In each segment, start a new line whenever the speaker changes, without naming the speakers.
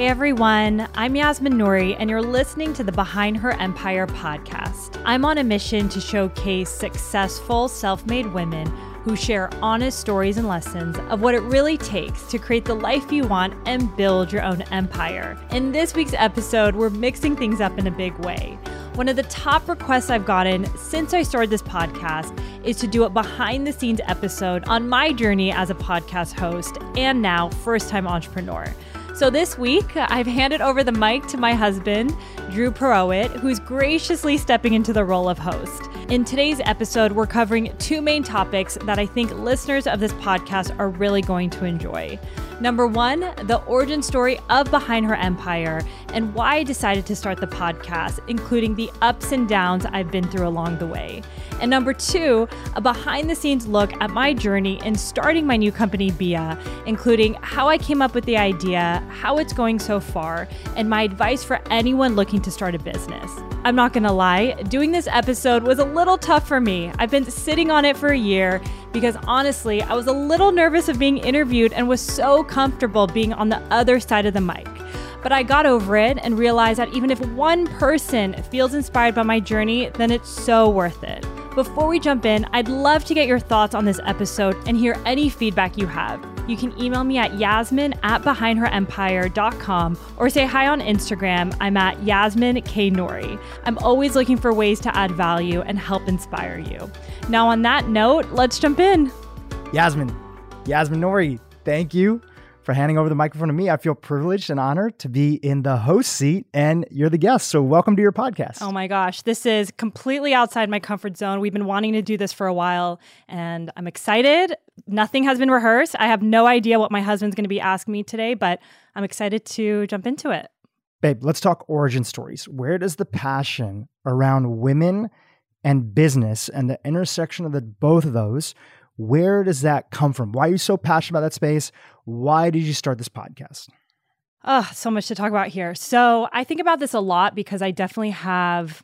Hey everyone, I'm Yasmin Nouri, and you're listening to the Behind Her Empire podcast. I'm on a mission to showcase successful self made women who share honest stories and lessons of what it really takes to create the life you want and build your own empire. In this week's episode, we're mixing things up in a big way. One of the top requests I've gotten since I started this podcast is to do a behind the scenes episode on my journey as a podcast host and now first time entrepreneur. So this week, I've handed over the mic to my husband, Dhru Purohit, who's graciously stepping into the role of host. In today's episode, we're covering two main topics that I think listeners of this podcast are really going to enjoy. Number one, the origin story of Behind Her Empire and why I decided to start the podcast, including the ups and downs I've been through along the way. And number two, a behind the scenes look at my journey in starting my new company, Bia, including how I came up with the idea, how it's going so far, and my advice for anyone looking to start a business. I'm not gonna lie, doing this episode was a little tough for me. I've been sitting on it for a year because honestly, I was a little nervous of being interviewed and was so comfortable being on the other side of the mic. But I got over it and realized that even if one person feels inspired by my journey, then it's so worth it. Before we jump in, I'd love to get your thoughts on this episode and hear any feedback you have. You can email me at yasmin at behindherempire.com or say hi on Instagram. I'm at Yasmin K. Nouri. I'm always looking for ways to add value and help inspire you. Now, on that note, let's jump in.
Yasmin, Yasmin Nouri, thank you for handing over the microphone to me. I feel privileged and honored to be in the host seat and you're the guest. So, welcome to your podcast.
Oh my gosh, this is completely outside my comfort zone. We've been wanting to do this for a while and I'm excited. Nothing has been rehearsed. I have no idea what my husband's going to be asking me today, but I'm excited to jump into it.
Babe, let's talk origin stories. Where does the passion around women and business and the intersection of the both of those where does that come from? Why are you so passionate about that space? Why did you start this podcast?
Oh, so much to talk about here. So I think about this a lot because I definitely have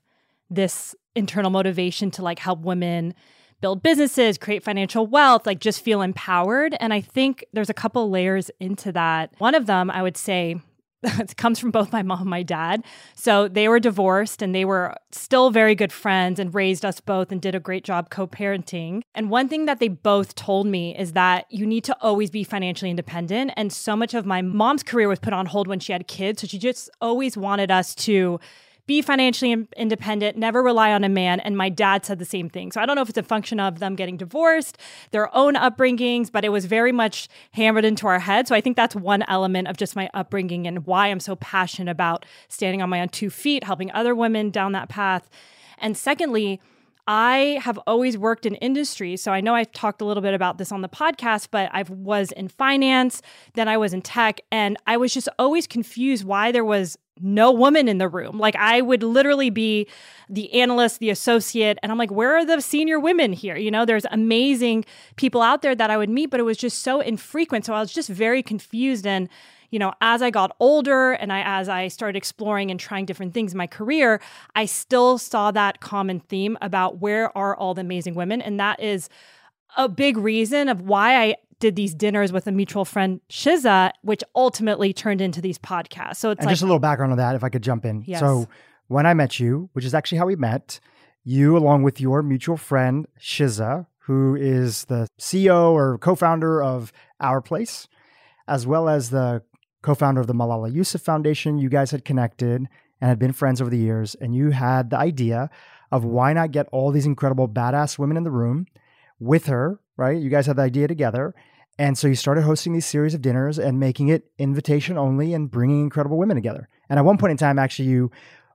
this internal motivation to like help women build businesses, create financial wealth, like just feel empowered. And I think there's a couple layers into that. One of them, I would say, it comes from both my mom and my dad. So they were divorced and they were still very good friends and raised us both and did a great job co parenting. And one thing that they both told me is that you need to always be financially independent. And so much of my mom's career was put on hold when she had kids. So she just always wanted us to be financially independent, never rely on a man. And my dad said the same thing. So I don't know if it's a function of them getting divorced, their own upbringings, but it was very much hammered into our head. So I think that's one element of just my upbringing and why I'm so passionate about standing on my own two feet, helping other women down that path. And secondly, I have always worked in industry. So I know I've talked a little bit about this on the podcast, but I was in finance, then I was in tech, and I was just always confused why there was no woman in the room. Like I would literally be the analyst, the associate, and I'm like, where are the senior women here? You know, there's amazing people out there that I would meet, but it was just so infrequent. So I was just very confused. And, you know, as I got older and I as I started exploring and trying different things in my career, I still saw that common theme about where are all the amazing women. And that is a big reason of why I did these dinners with a mutual friend, Shiza, which ultimately turned into these podcasts. So it's
and
like,
just a little background on that, if I could jump in.
Yes.
So when I met you, which is actually how we met, you along with your mutual friend Shiza, who is the CEO or co-founder of Our Place, as well as the co-founder of the Malala Yousafzai Foundation, you guys had connected and had been friends over the years, and you had the idea of why not get all these incredible badass women in the room with her right? You guys had the idea together. And so you started hosting these series of dinners and making it invitation only and bringing incredible women together. And at one point in time, actually, you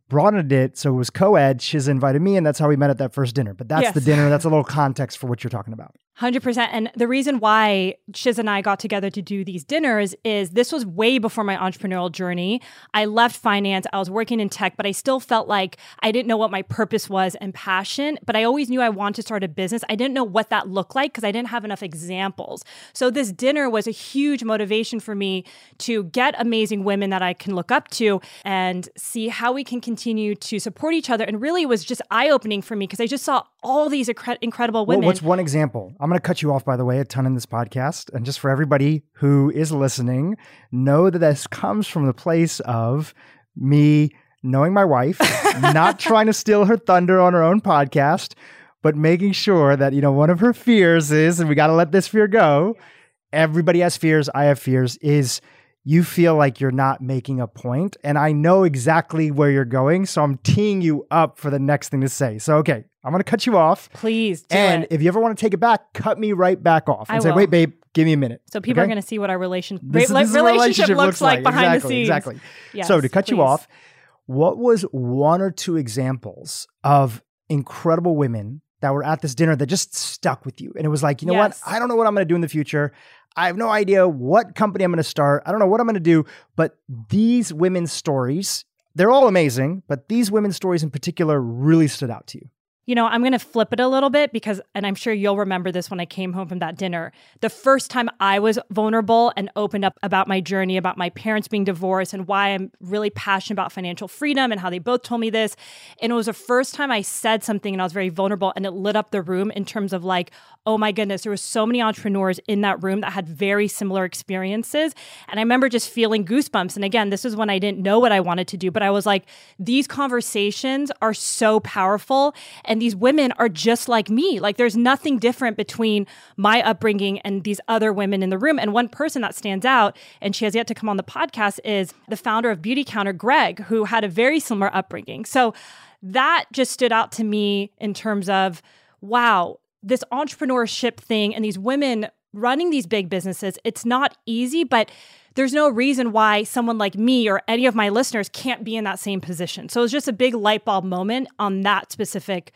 broadened it so it was co-ed. She's invited me, and that's how we met at that first dinner. But that's
Yes.
the dinner. That's a little context for what you're talking about.
100%. And the reason why Shiz and I got together to do these dinners is this was way before my entrepreneurial journey. I left finance, I was working in tech, but I still felt like I didn't know what my purpose was and passion. But I always knew I wanted to start a business. I didn't know what that looked like because I didn't have enough examples. So this dinner was a huge motivation for me to get amazing women that I can look up to and see how we can continue to support each other. And really, it was just eye opening for me because I just saw all these incre- incredible
Well,
women.
what's one example I'm going to cut you off, by the way, a ton in this podcast. And just for everybody who is listening, know that this comes from the place of me knowing my wife, not trying to steal her thunder on her own podcast, but making sure that, you know, one of her fears is, and we got to let this fear go. Everybody has fears. I have fears, is you feel like you're not making a point, And I know exactly where you're going. So I'm teeing you up for the next thing to say. So, okay, I'm going to cut you off.
Please.
and
it.
if you ever want to take it back, cut me right back off and
I
say,
will.
wait, babe, give me a minute.
So people
okay?
are going to see what our relation,
This,
re-
this is what
relationship, looks, like, behind
exactly,
the scenes.
Exactly.
Yes,
so to cut you off, what was one or two examples of incredible women that were at this dinner that just stuck with you? And it was like, you know
Yes.
what? I don't know what I'm going to do in the future. I have no idea what company I'm going to start. I don't know what I'm going to do. But these women's stories, they're all amazing, but these women's stories in particular really stood out to you.
You know, I'm going to flip it a little bit because, and I'm sure you'll remember this when I came home from that dinner. The first time I was vulnerable and opened up about my journey, about my parents being divorced, and why I'm really passionate about financial freedom and how they both told me this. And it was the first time I said something and I was very vulnerable and it lit up the room in terms of like, oh my goodness, there were so many entrepreneurs in that room that had very similar experiences. And I remember just feeling goosebumps. And again, this is when I didn't know what I wanted to do, but I was like, these conversations are so powerful. And these women are just like me. Like there's nothing different between my upbringing and these other women in the room. And one person that stands out, and she has yet to come on the podcast, is the founder of Beauty Counter, Gregg, who had a very similar upbringing. So that just stood out to me in terms of, wow, this entrepreneurship thing and these women running these big businesses, it's not easy, but there's no reason why someone like me or any of my listeners can't be in that same position. So it was just a big light bulb moment on that specific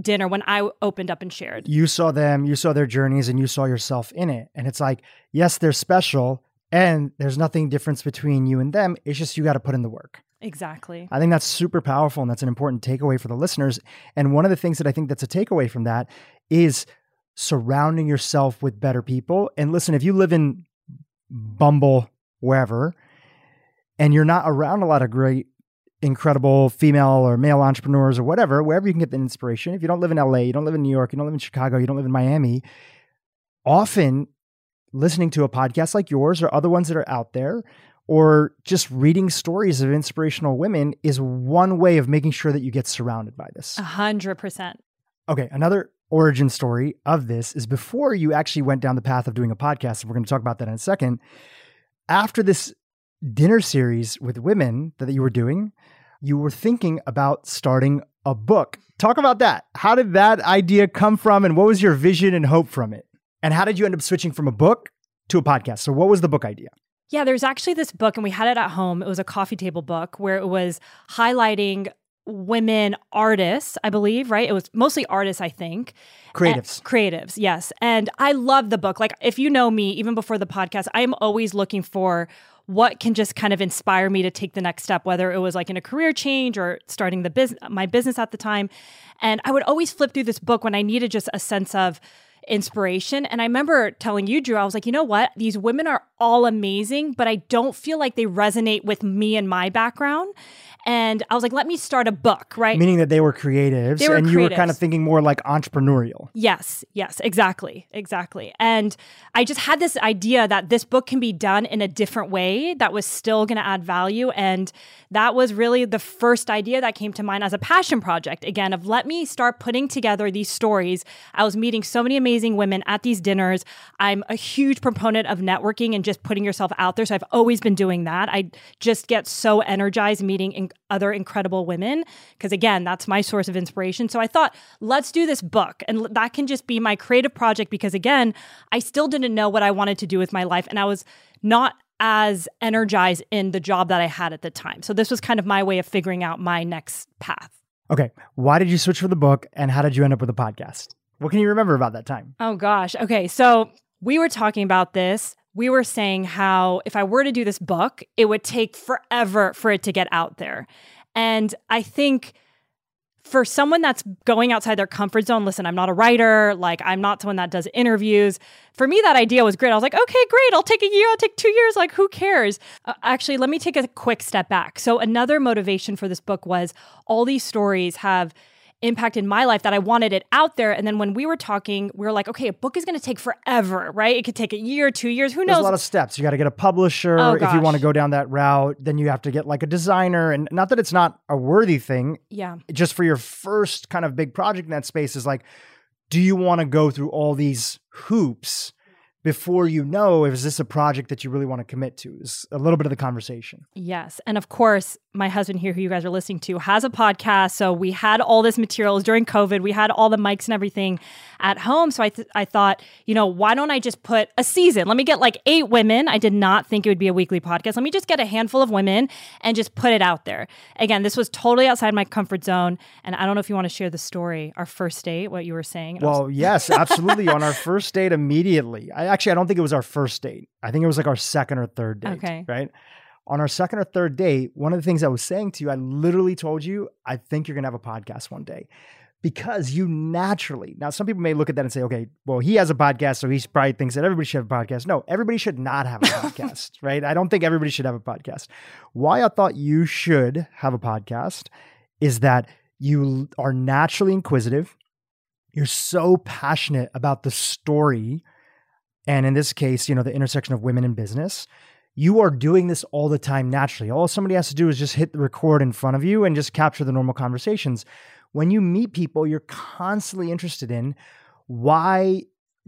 dinner when I opened up and shared.
You saw them, you saw their journeys, and you saw yourself in it. And it's like, yes, they're special, and there's nothing difference between you and them. It's just you got to put in the work.
Exactly.
I think that's super powerful and that's an important takeaway for the listeners. And one of the things that I think that's a takeaway from that is surrounding yourself with better people. And listen, if you live in Bumble, wherever, and you're not around a lot of great, incredible female or male entrepreneurs or whatever, wherever you can get the inspiration, if you don't live in LA, you don't live in New York, you don't live in Chicago, you don't live in Miami, often listening to a podcast like yours or other ones that are out there or just reading stories of inspirational women is one way of making sure that you get surrounded by this.
A hundred percent.
Okay, another origin story of this is before you actually went down the path of doing a podcast, and we're going to talk about that in a second. After this dinner series with women that you were doing, you were thinking about starting a book. Talk about that. How did that idea come from, and what was your vision and hope from it? And how did you end up switching from a book to a podcast? So, what was the book idea?
Yeah, there's actually this book, and we had it at home. It was a coffee table book where it was highlighting women artists, I believe, right? It was mostly artists, I think.
Creatives.
And- creatives, yes. And I love the book. Like, if you know me, even before the podcast, I'm always looking for what can just kind of inspire me to take the next step, whether it was like in a career change or starting the business, my business at the time. And I would always flip through this book when I needed just a sense of inspiration. And I remember telling you, Drew, I was like, you know what? These women are all amazing, but I don't feel like they resonate with me and my background. And I was like, let me start a book, right?
Meaning that they were creatives
They were
and you were kind of thinking more like entrepreneurial.
Yes, yes, exactly, exactly. And I just had this idea that this book can be done in a different way that was still going to add value. And that was really the first idea that came to mind as a passion project. Again, of let me start putting together these stories. I was meeting so many amazing women at these dinners. I'm a huge proponent of networking and just putting yourself out there. So I've always been doing that. I just get so energized meeting in- other incredible women because, again, that's my source of inspiration. So I thought, let's do this book. And that can just be my creative project because, again, I still didn't know what I wanted to do with my life. And I was not as energized in the job that I had at the time. So this was kind of my way of figuring out my next path.
Okay. Why did you switch for the book and how did you end up with a podcast? What can you remember about that time?
Oh gosh. Okay. So we were talking about this. We were saying how if I were to do this book, it would take forever for it to get out there. And I think for someone that's going outside their comfort zone, listen, I'm not a writer, like I'm not someone that does interviews. For me, that idea was great. I was like, okay, great. I'll take a year, I'll take two years. Like, who cares? Uh, actually, let me take a quick step back. So, another motivation for this book was all these stories have impacted my life that I wanted it out there. And then when we were talking, we were like, okay, a book is going to take forever, right? It could take a year, two years, who knows?
There's a lot of steps. You got to get a publisher.
Oh,
if you want to go down that route, then you have to get like a designer. And not that it's not a worthy thing,
yeah.
just for your first kind of big project in that space is like, do you want to go through all these hoops before you know if is this a project that you really want to commit to? Is a little bit of the conversation.
Yes. And of course, my husband here, who you guys are listening to, has a podcast. So we had all this materials during COVID. We had all the mics and everything at home. So I, th- I thought, you know, why don't I just put a season? Let me get like eight women. I did not think it would be a weekly podcast. Let me just get a handful of women and just put it out there. Again, this was totally outside my comfort zone. And I don't know if you want to share the story, our first date, what you were saying. I was-
Well, yes, absolutely. On our first date, immediately. I actually, I don't think it was our first date. I think it was like our second or third date.
Okay.
Right. On our second or third date, one of the things I was saying to you, I literally told you, I think you're going to have a podcast one day because you naturally, now some people may look at that and say, okay, well, he has a podcast, so he probably thinks that everybody should have a podcast. No, everybody should not have a podcast, right? I don't think everybody should have a podcast. Why I thought you should have a podcast is that you are naturally inquisitive. You're so passionate about the story. And in this case, you know, the intersection of women in business. You are doing this all the time naturally. All somebody has to do is just hit the record in front of you and just capture the normal conversations. When you meet people, you're constantly interested in why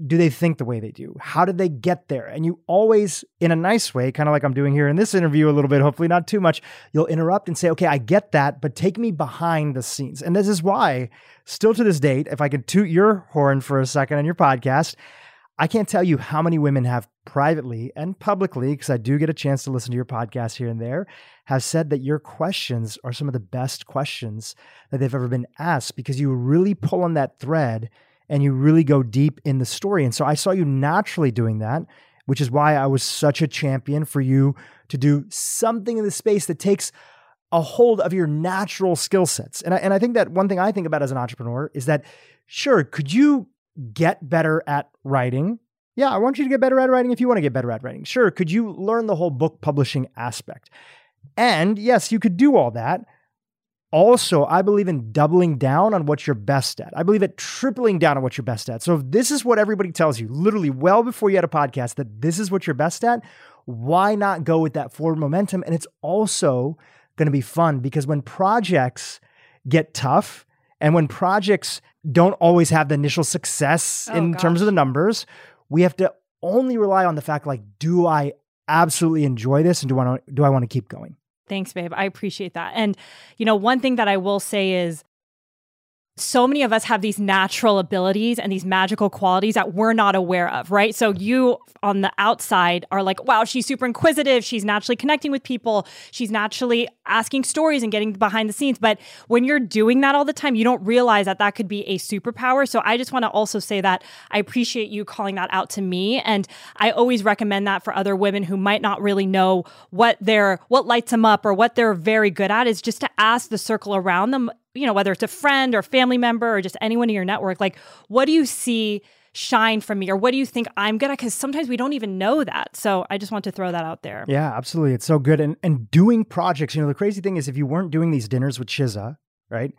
do they think the way they do? How did they get there? And you always, in a nice way, kind of like I'm doing here in this interview a little bit, hopefully not too much, you'll interrupt and say, okay, I get that, but take me behind the scenes. And this is why, still to this date, if I could toot your horn for a second on your podcast, I can't tell you how many women have privately and publicly, because I do get a chance to listen to your podcast here and there, have said that your questions are some of the best questions that they've ever been asked because you really pull on that thread and you really go deep in the story. And so I saw you naturally doing that, which is why I was such a champion for you to do something in the space that takes a hold of your natural skill sets. And I, and I think that one thing I think about as an entrepreneur is that, sure, could you get better at writing? Yeah, I want you to get better at writing if you want to get better at writing. Sure, could you learn the whole book publishing aspect? And yes, you could do all that. Also, I believe in doubling down on what you're best at. I believe at tripling down on what you're best at. So if this is what everybody tells you, literally well before you had a podcast, that this is what you're best at, why not go with that forward momentum? And it's also going to be fun because when projects get tough and when projects don't always have the initial success
Oh,
in
gosh.
terms of the numbers, we have to only rely on the fact like, do I absolutely enjoy this and do I do I want to keep going?
Thanks, babe. I appreciate that. And, you know, one thing that I will say is so many of us have these natural abilities and these magical qualities that we're not aware of, right? So you on the outside are like, wow, she's super inquisitive. She's naturally connecting with people. She's naturally asking stories and getting behind the scenes. But when you're doing that all the time, you don't realize that that could be a superpower. So I just want to also say that I appreciate you calling that out to me. And I always recommend that for other women who might not really know what they're, what lights them up or what they're very good at is just to ask the circle around them you know, whether it's a friend or family member or just anyone in your network, like, what do you see shine from me or what do you think I'm good at? Because sometimes we don't even know that. So I just want to throw that out there.
Yeah, absolutely. It's so good. And and doing projects, you know, the crazy thing is if you weren't doing these dinners with Shiza, right?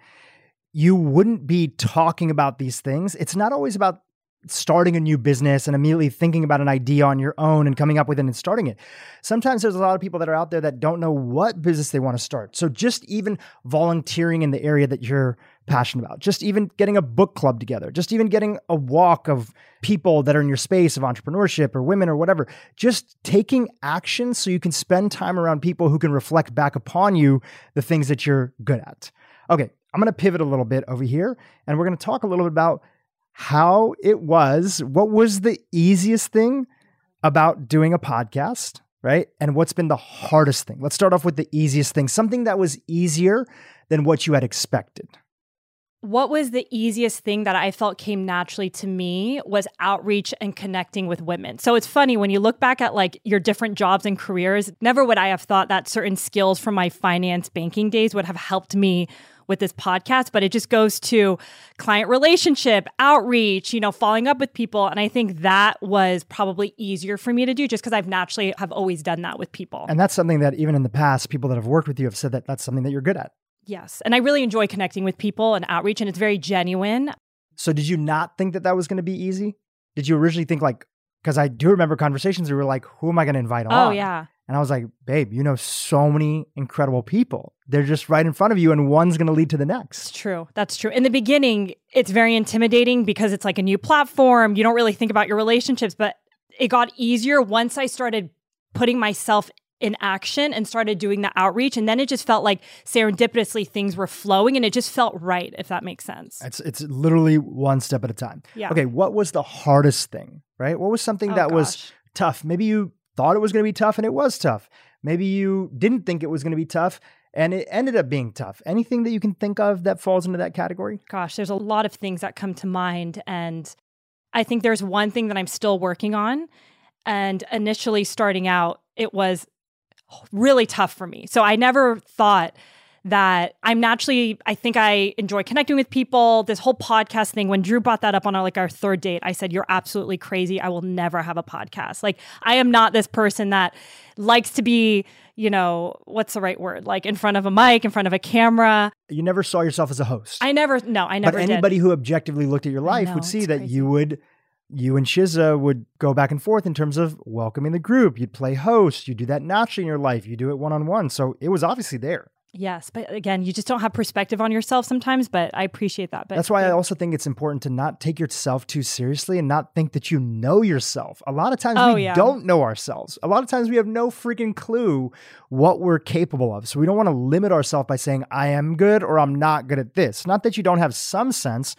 You wouldn't be talking about these things. It's not always about starting a new business and immediately thinking about an idea on your own and coming up with it and starting it. Sometimes there's a lot of people that are out there that don't know what business they want to start. So just even volunteering in the area that you're passionate about, just even getting a book club together, just even getting a walk of people that are in your space of entrepreneurship or women or whatever, just taking action so you can spend time around people who can reflect back upon you the things that you're good at. Okay, I'm going to pivot a little bit over here and we're going to talk a little bit about how it was, what was the easiest thing about doing a podcast, right? And what's been the hardest thing? Let's start off with the easiest thing, something that was easier than what you had expected.
What was the easiest thing that I felt came naturally to me was outreach and connecting with women. So it's funny when you look back at like your different jobs and careers, never would I have thought that certain skills from my finance banking days would have helped me with this podcast, but it just goes to client relationship, outreach, you know, following up with people. And I think that was probably easier for me to do just because I've naturally have always done that with people.
And that's something that even in the past, people that have worked with you have said that that's something that you're good at.
Yes. And I really enjoy connecting with people and outreach, and it's very genuine.
So, did you not think that that was going to be easy? Did you originally think, like, because I do remember conversations where we were like, who am I going to invite oh, on?
Oh, yeah.
And I was like, babe, you know so many incredible people. They're just right in front of you, and one's going to lead to the next.
It's true. That's true. In the beginning, it's very intimidating because it's like a new platform. You don't really think about your relationships, but it got easier once I started putting myself in action and started doing the outreach. And then it just felt like serendipitously things were flowing and it just felt right, if that makes sense.
It's it's literally one step at a time.
Yeah.
Okay, what was the hardest thing? Right? What was something
Oh,
that was tough? Maybe you thought it was going to be tough, and it was tough. Maybe you didn't think it was going to be tough, and it ended up being tough. Anything that you can think of that falls into that category?
Gosh, there's a lot of things that come to mind. And I think there's one thing that I'm still working on. And initially starting out, it was really tough for me. So I never thought that I'm naturally, I think I enjoy connecting with people. This whole podcast thing, when Drew brought that up on our, like our third date, I said, You're absolutely crazy. I will never have a podcast. Like, I am not this person that likes to be, you know, what's the right word? Like in front of a mic, in front of a camera.
You never saw yourself as a host.
I never, no, I never
but
did.
anybody who objectively looked at your life
know,
would see that
crazy.
you would you and Shiza would go back and forth in terms of welcoming the group. You'd play host. You do that naturally in your life. You do it one on one. So it was obviously there.
Yes, but again, you just don't have perspective on yourself sometimes. But I appreciate that. But
That's why I also think it's important to not take yourself too seriously and not think that you know yourself. A lot of times
Oh,
we
yeah.
don't know ourselves. A lot of times we have no freaking clue what we're capable of. So we don't want to limit ourselves by saying, I am good or I'm not good at this. Not that you don't have some sense,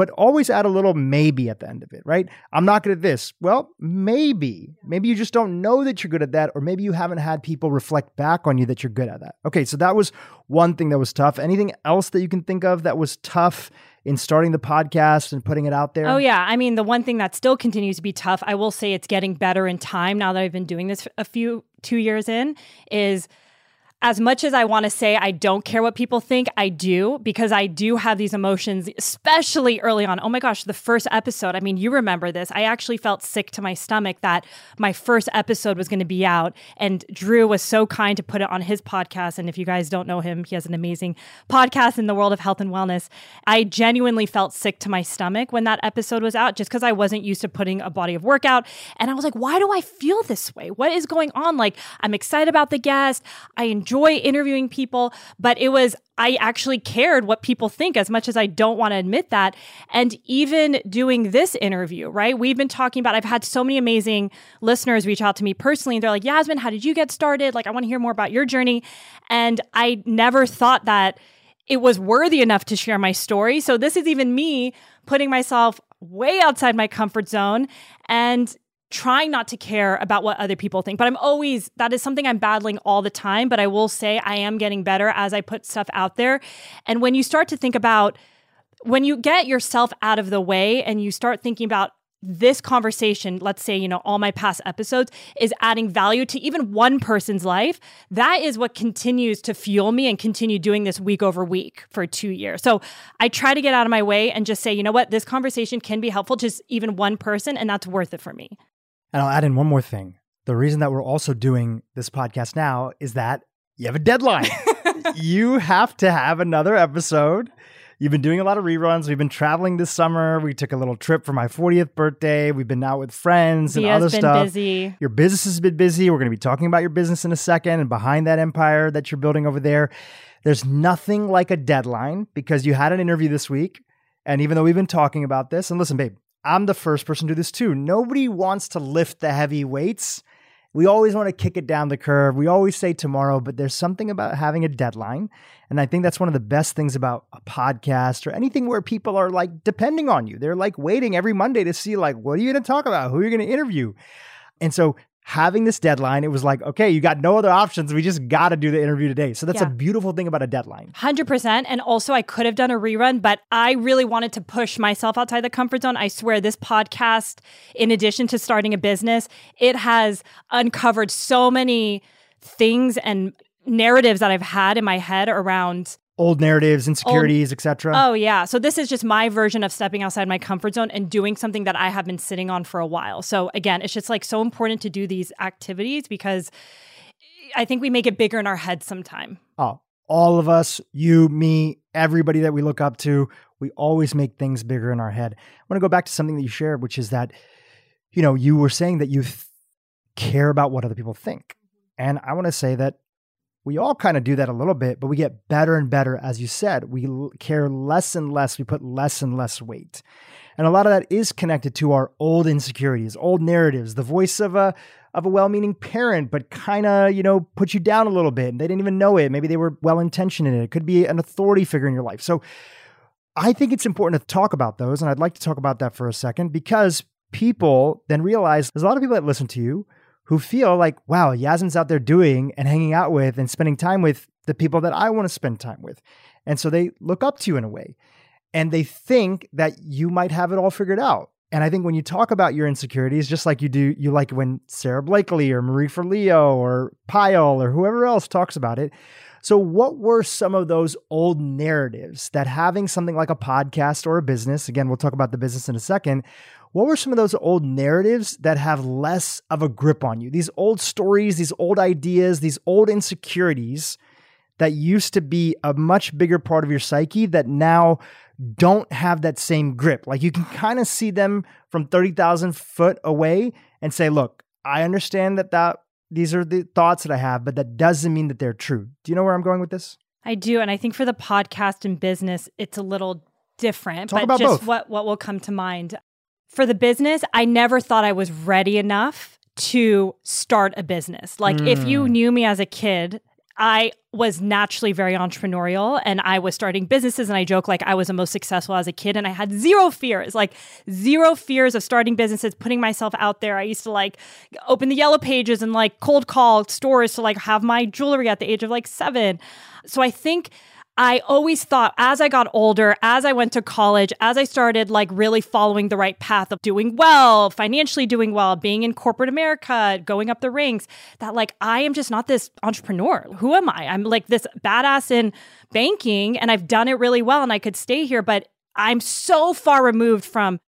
but always add a little maybe at the end of it, right? I'm not good at this. Well, maybe. Maybe you just don't know that you're good at that, or maybe you haven't had people reflect back on you that you're good at that. Okay, so that was one thing that was tough. Anything else that you can think of that was tough in starting the podcast and putting it out there?
Oh yeah, I mean the one thing that still continues to be tough. I will say it's getting better in time now that I've been doing this a few two years in. Is as much as I want to say I don't care what people think, I do because I do have these emotions, especially early on. Oh my gosh, the first episode. I mean, you remember this. I actually felt sick to my stomach that my first episode was going to be out. And Drew was so kind to put it on his podcast. And if you guys don't know him, he has an amazing podcast in the world of health and wellness. I genuinely felt sick to my stomach when that episode was out just because I wasn't used to putting a body of work out. And I was like, why do I feel this way? What is going on? Like, I'm excited about the guest. I enjoy interviewing people, but it was, I actually cared what people think as much as I don't want to admit that. And even doing this interview, right? We've been talking about, I've had so many amazing listeners reach out to me personally. And they're like, Yasmin, how did you get started? Like, I want to hear more about your journey. And I never thought that it was worthy enough to share my story. So this is even me putting myself way outside my comfort zone and trying not to care about what other people think. But I'm always, that is something I'm battling all the time. But I will say I am getting better as I put stuff out there. And when you start to think about, when you get yourself out of the way and you start thinking about this conversation, let's say, you know, all my past episodes is adding value to even one person's life. That is what continues to fuel me and continue doing this week over week for two years. So I try to get out of my way and just say, you know what, this conversation can be helpful to even one person, and that's worth it for me.
And I'll add in one more thing. The reason that we're also doing this podcast now is that you have a deadline. you have to have another episode. You've been doing a lot of reruns. We've been traveling this summer. We took a little trip for my 40th birthday. We've been out with friends and other
been
stuff.
busy.
Your business has been busy. We're going to be talking about your business in a second and behind that empire that you're building over there. There's nothing like a deadline because you had an interview this week. And even though we've been talking about this, and listen, babe, I'm the first person to do this too. Nobody wants to lift the heavy weights. We always want to kick it down the curve. We always say tomorrow, but there's something about having a deadline. And I think that's one of the best things about a podcast or anything where people are like depending on you. They're like waiting every Monday to see, like, what are you going to talk about? Who are you going to interview? And so having this deadline, it was like, okay, you got no other options. We just got to do the interview today. So that's
Yeah.
a beautiful thing about a deadline.
100%. And also, I could have done a rerun, but I really wanted to push myself outside the comfort zone. I swear, this podcast, in addition to starting a business, it has uncovered so many things and narratives that I've had in my head around
Old narratives, insecurities, etc.
Oh, yeah. So this is just my version of stepping outside my comfort zone and doing something that I have been sitting on for a while. So again, it's just like so important to do these activities because I think we make it bigger in our heads sometime.
Oh, all of us, you, me, everybody that we look up to, we always make things bigger in our head. I want to go back to something that you shared, which is that, you know, you were saying that you th- care about what other people think. And I want to say that we all kind of do that a little bit, but we get better and better. As you said, we care less and less, we put less and less weight. And a lot of that is connected to our old insecurities, old narratives, the voice of a of a well-meaning parent, but kind of, you know, put you down a little bit and they didn't even know it. Maybe they were well-intentioned in it. It could be an authority figure in your life. So I think it's important to talk about those. And I'd like to talk about that for a second because people then realize there's a lot of people that listen to you who feel like, wow, Yasmin's out there doing and hanging out with and spending time with the people that I want to spend time with. And so they look up to you in a way and they think that you might have it all figured out. And I think when you talk about your insecurities, just like you do, you like when Sara Blakely or Marie Forleo or Payal or whoever else talks about it. So, what were some of those old narratives that having something like a podcast or a business, again, we'll talk about the business in a second, what were some of those old narratives that have less of a grip on you? These old stories, these old ideas, these old insecurities that used to be a much bigger part of your psyche that now don't have that same grip. Like you can kind of see them from 30,000 foot away and say, look, I understand that, that these are the thoughts that I have, but that doesn't mean that they're true. Do you know where I'm going with this?
I do. And I think for the podcast and business, it's a little different,
Talk
but
about
just
both.
what, what will come to mind. For the business, I never thought I was ready enough to start a business. Like if you
Mm.
knew me as a kid, I was naturally very entrepreneurial and I was starting businesses and I joke like I was the most successful as a kid and I had zero fears, like zero fears of starting businesses, putting myself out there. I used to like open the yellow pages and like cold call stores to like have my jewelry at the age of like 7. So I think I always thought as I got older, as I went to college, as I started like really following the right path of doing well, financially doing well, being in corporate America, going up the ranks, that like I am just not this entrepreneur. Who am I? I'm like this badass in banking and I've done it really well and I could stay here, but I'm so far removed from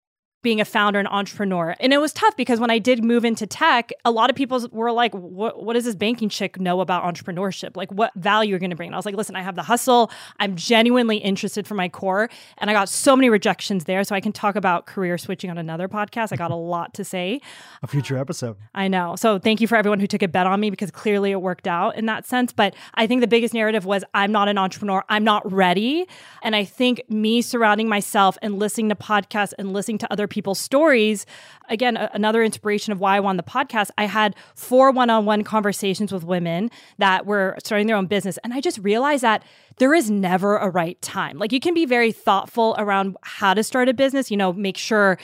being a founder and entrepreneur. And it was tough because when I did move into tech, a lot of people were like, what, what does this banking chick know about entrepreneurship? Like, what value you're going to bring? And I was like, listen, I have the hustle. I'm genuinely interested for my core. And I got so many rejections there. So I can talk about career switching on another podcast. I got a lot to say.
A future episode.
I know. So thank you for everyone who took a bet on me because clearly it worked out in that sense. But I think the biggest narrative was I'm not an entrepreneur. I'm not ready. And I think me surrounding myself and listening to podcasts and listening to other people's stories, again, a- another inspiration of why I wanted the podcast. I had four one on one conversations with women that were starting their own business. And I just realized that there is never a right time. Like you can be very thoughtful around how to start a business, you know, make sure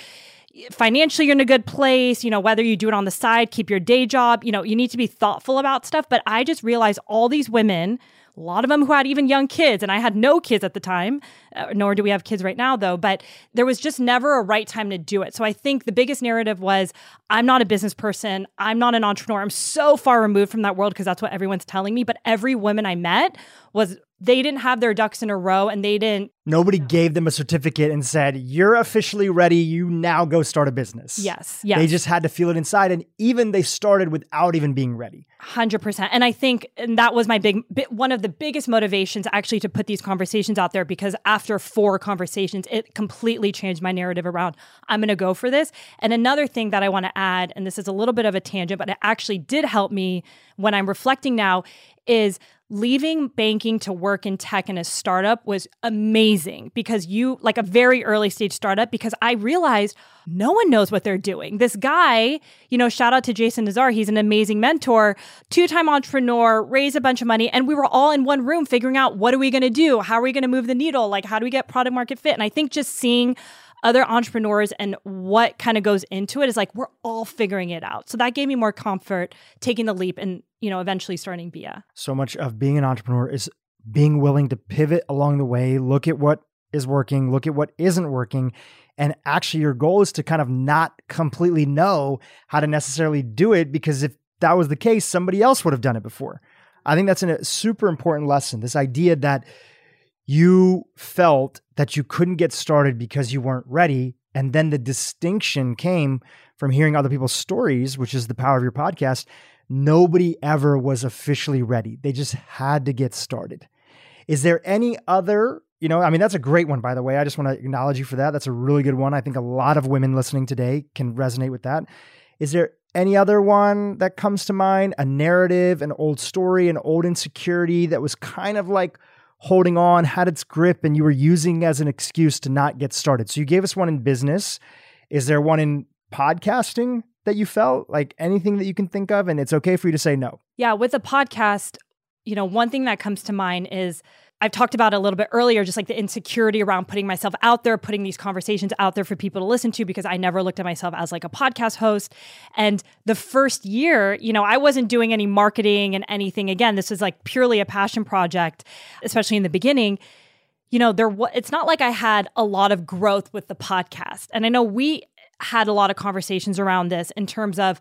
financially you're in a good place, you know, whether you do it on the side, keep your day job, you know, you need to be thoughtful about stuff. But I just realized all these women, a lot of them who had even young kids, and I had no kids at the time, uh, nor do we have kids right now, though, but there was just never a right time to do it. So I think the biggest narrative was I'm not a business person, I'm not an entrepreneur, I'm so far removed from that world because that's what everyone's telling me. But every woman I met was they didn't have their ducks in a row and they didn't
Nobody gave them a certificate and said, You're officially ready. You now go start a business.
yes yes
They just had to feel it inside. And even they started without even being ready.
Hundred percent, and I think and that was my big one of the biggest motivations actually to put these conversations out there because after four conversations, it completely changed my narrative around I'm going to go for this. And another thing that I want to add, and this is a little bit of a tangent, but it actually did help me when I'm reflecting now, is leaving banking to work in tech in a startup was amazing because you like a very early stage startup because I realized no one knows what they're doing. This guy, you know, shout out to Jason Nazar, he's an amazing mentor, two-time entrepreneur, raised a bunch of money and we were all in one room figuring out what are we going to do? How are we going to move the needle? Like how do we get product market fit? And I think just seeing other entrepreneurs and what kind of goes into it is like we're all figuring it out. So that gave me more comfort taking the leap and, you know, eventually starting Bia.
So much of being an entrepreneur is being willing to pivot along the way, look at what is working, look at what isn't working. And actually, your goal is to kind of not completely know how to necessarily do it because if that was the case, somebody else would have done it before. I think that's a super important lesson. This idea that you felt that you couldn't get started because you weren't ready. And then the distinction came from hearing other people's stories, which is the power of your podcast. Nobody ever was officially ready. They just had to get started. Is there any other, you know, I mean, that's a great one, by the way. I just want to acknowledge you for that. That's a really good one. I think a lot of women listening today can resonate with that. Is there any other one that comes to mind? A narrative, an old story, an old insecurity that was kind of like holding on, had its grip, and you were using as an excuse to not get started? So you gave us one in business. Is there one in podcasting that you felt like anything that you can think of? And it's okay for you to say no.
Yeah, with a podcast, you know, one thing that comes to mind is I've talked about a little bit earlier, just like the insecurity around putting myself out there, putting these conversations out there for people to listen to, because I never looked at myself as like a podcast host. And the first year, you know, I wasn't doing any marketing and anything. Again, this was like purely a passion project, especially in the beginning. You know, there was, it's not like I had a lot of growth with the podcast. And I know we had a lot of conversations around this in terms of,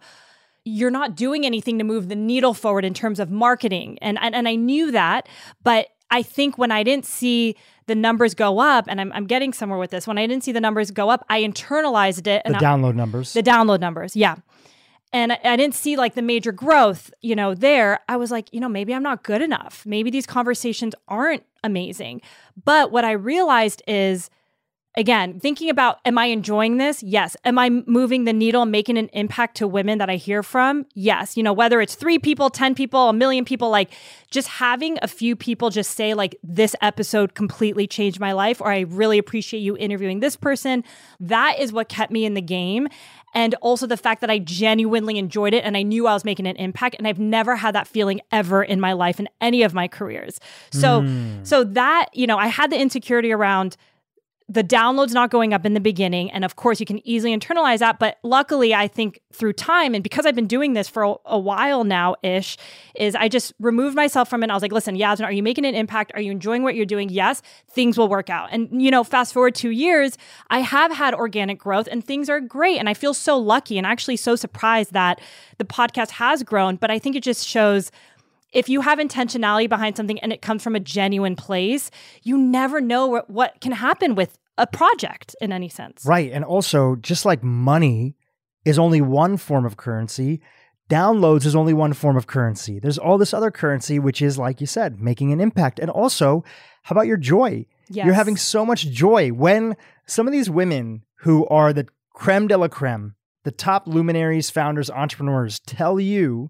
you're not doing anything to move the needle forward in terms of marketing. And, and, and I knew that, but I think when I didn't see the numbers go up, and I'm, I'm getting somewhere with this, when I didn't see the numbers go up, I internalized it.
And the
I,
download numbers.
The download numbers, yeah. And I, I didn't see like the major growth, you know, there. I was like, you know, maybe I'm not good enough. Maybe these conversations aren't amazing. But what I realized is again, thinking about, am I enjoying this? Yes. Am I moving the needle making an impact to women that I hear from? Yes. You know, whether it's three people, 10 people, a million people, like just having a few people just say, like, this episode completely changed my life, or I really appreciate you interviewing this person. That is what kept me in the game. And also the fact that I genuinely enjoyed it and I knew I was making an impact. And I've never had that feeling ever in my life in any of my careers. So, mm. so that, you know, I had the insecurity around the downloads not going up in the beginning. And of course, you can easily internalize that. But luckily, I think through time, and because I've been doing this for a, a while now ish, is I just removed myself from it. I was like, listen, Yasmin, are you making an impact? Are you enjoying what you're doing? Yes, things will work out. And, you know, fast forward two years, I have had organic growth and things are great. And I feel so lucky and actually so surprised that the podcast has grown. But I think it just shows if you have intentionality behind something and it comes from a genuine place, you never know what, what can happen with a project in any sense.
Right. And also, just like money is only one form of currency, downloads is only one form of currency. There's all this other currency, which is, like you said, making an impact. And also, how about your joy? Yes. You're having so much joy when some of these women who are the creme de la creme, the top luminaries, founders, entrepreneurs tell you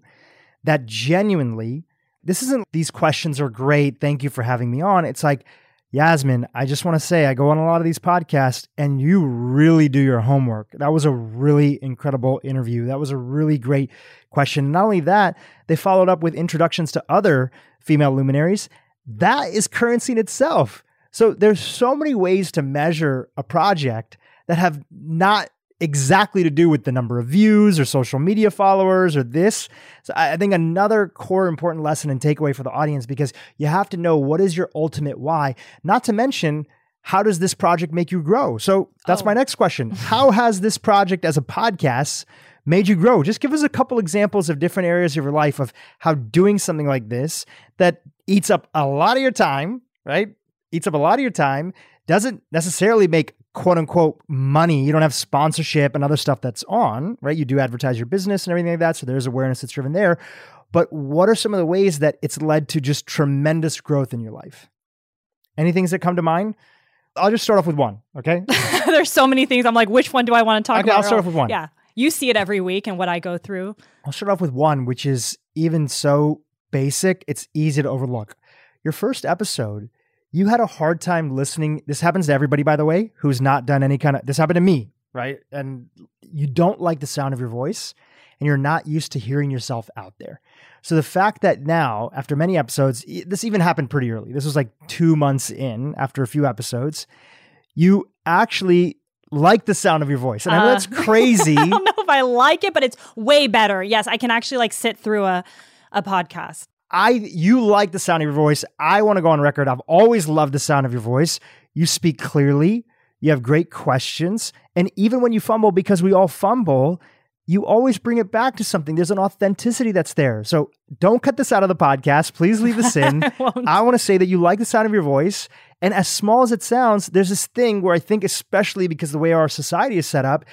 that genuinely this isn't these questions are great. Thank you for having me on. It's like, Yasmin, I just want to say I go on a lot of these podcasts and you really do your homework. That was a really incredible interview. That was a really great question. Not only that, they followed up with introductions to other female luminaries. That is currency in itself. So there's so many ways to measure a project that have not exactly to do with the number of views or social media followers or this. So I think another core important lesson and takeaway for the audience because you have to know what is your ultimate why, not to mention how does this project make you grow? So that's oh. my next question. How has this project as a podcast made you grow? Just give us a couple examples of different areas of your life of how doing something like this that eats up a lot of your time, right? Eats up a lot of your time, doesn't necessarily make quote unquote money. You don't have sponsorship and other stuff that's on, right? You do advertise your business and everything like that. So there's awareness that's driven there. But what are some of the ways that it's led to just tremendous growth in your life? Any things that come to mind? I'll just start off with one, okay?
there's so many things. I'm like, which one do I want to talk
okay,
about?
I'll start off with one.
Yeah. You see it every week and what I go through.
I'll start off with one, which is even so basic, it's easy to overlook. Your first episode you had a hard time listening. This happens to everybody, by the way, who's not done any kind of, this happened to me, right? And you don't like the sound of your voice and you're not used to hearing yourself out there. So the fact that now, after many episodes, this even happened pretty early. This was like two months in after a few episodes, you actually like the sound of your voice. And I know uh, that's crazy.
I don't know if I like it, but it's way better. Yes, I can actually like sit through a, a podcast.
I you like the sound of your voice. I want to go on record. I've always loved the sound of your voice. You speak clearly. You have great questions. And even when you fumble, because we all fumble, you always bring it back to something. There's an authenticity that's there. So don't cut this out of the podcast. Please leave this in. I, I want to say that you like the sound of your voice. And as small as it sounds, there's this thing where I think, especially because the way our society is set up,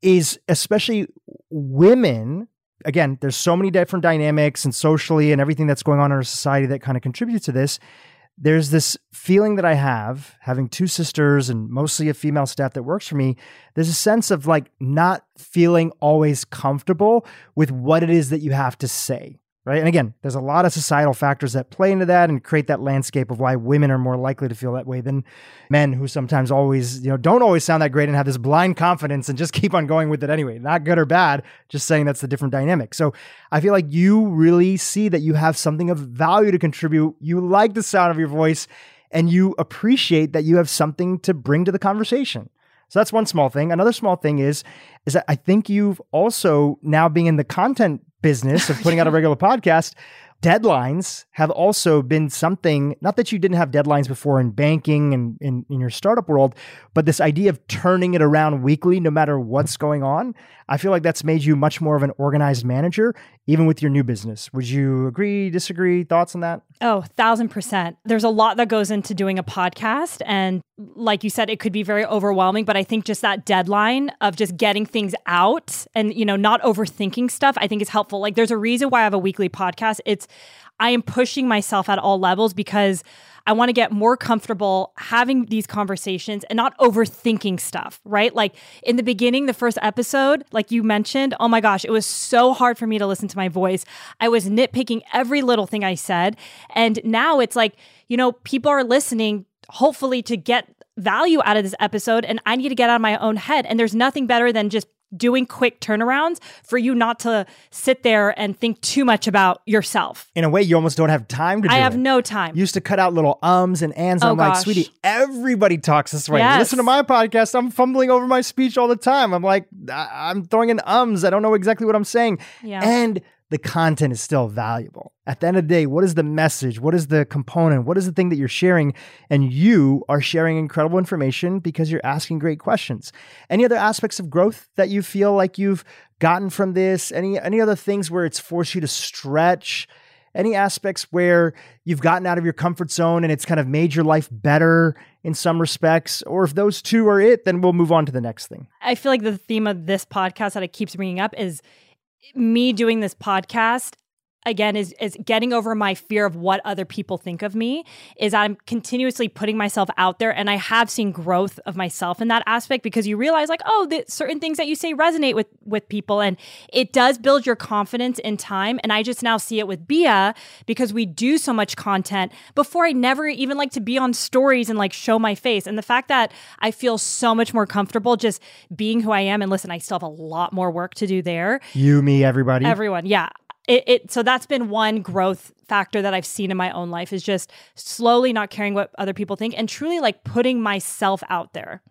is especially women again, there's so many different dynamics and socially and everything that's going on in our society that kind of contributes to this. there's this feeling that I have having two sisters and mostly a female staff that works for me. There's a sense of like not feeling always comfortable with what it is that you have to say right? And again, there's a lot of societal factors that play into that and create that landscape of why women are more likely to feel that way than men who sometimes always, you know, don't always sound that great and have this blind confidence and just keep on going with it anyway. Not good or bad, just saying that's the different dynamic. So I feel like you really see that you have something of value to contribute. You like the sound of your voice and you appreciate that you have something to bring to the conversation. So that's one small thing. Another small thing is is that I think you've also now being in the content business of putting out a regular podcast, deadlines have also been something, not that you didn't have deadlines before in banking and in, in your startup world, but this idea of turning it around weekly, no matter what's going on. I feel like that's made you much more of an organized manager, even with your new business. Would you agree, disagree? Thoughts on that?
Oh, thousand percent. There's a lot that goes into doing a podcast. And like you said, it could be very overwhelming, but I think just that deadline of just getting things out and, you know, not overthinking stuff, I think is helpful. Like there's a reason why I have a weekly podcast. It's, I am pushing myself at all levels because I want to get more comfortable having these conversations and not overthinking stuff, right? Like in the beginning, the first episode, like you mentioned, oh my gosh, it was so hard for me to listen to my voice. I was nitpicking every little thing I said. And now it's like, you know, people are listening, hopefully, to get value out of this episode and I need to get out of my own head. And there's nothing better than just doing quick turnarounds for you not to sit there and think too much about yourself.
In a way, you almost don't have time to do
I have
it.
no time.
You used to cut out little ums and ands.
Oh,
I'm like, sweetie, everybody talks this way.
Yes.
Listen to my podcast. I'm fumbling over my speech all the time. I'm like, I- I'm throwing in ums. I don't know exactly what I'm saying.
Yeah.
And the content is still valuable. At the end of the day, what is the message? What is the component? What is the thing that you're sharing? And you are sharing incredible information because you're asking great questions. Any other aspects of growth that you feel like you've gotten from this? Any any other things where it's forced you to stretch? Any aspects where you've gotten out of your comfort zone and it's kind of made your life better in some respects? Or if those two are it, then we'll move on to the next thing.
I feel like the theme of this podcast that it keeps bringing up is me doing this podcast again is is getting over my fear of what other people think of me is I'm continuously putting myself out there and I have seen growth of myself in that aspect because you realize like oh the certain things that you say resonate with with people and it does build your confidence in time and I just now see it with Bia because we do so much content. Before I never even like to be on stories and like show my face and the fact that I feel so much more comfortable just being who I am and listen I still have a lot more work to do there.
You, me, everybody.
everyone yeah it, it so that's been one growth factor that i've seen in my own life is just slowly not caring what other people think and truly like putting myself out there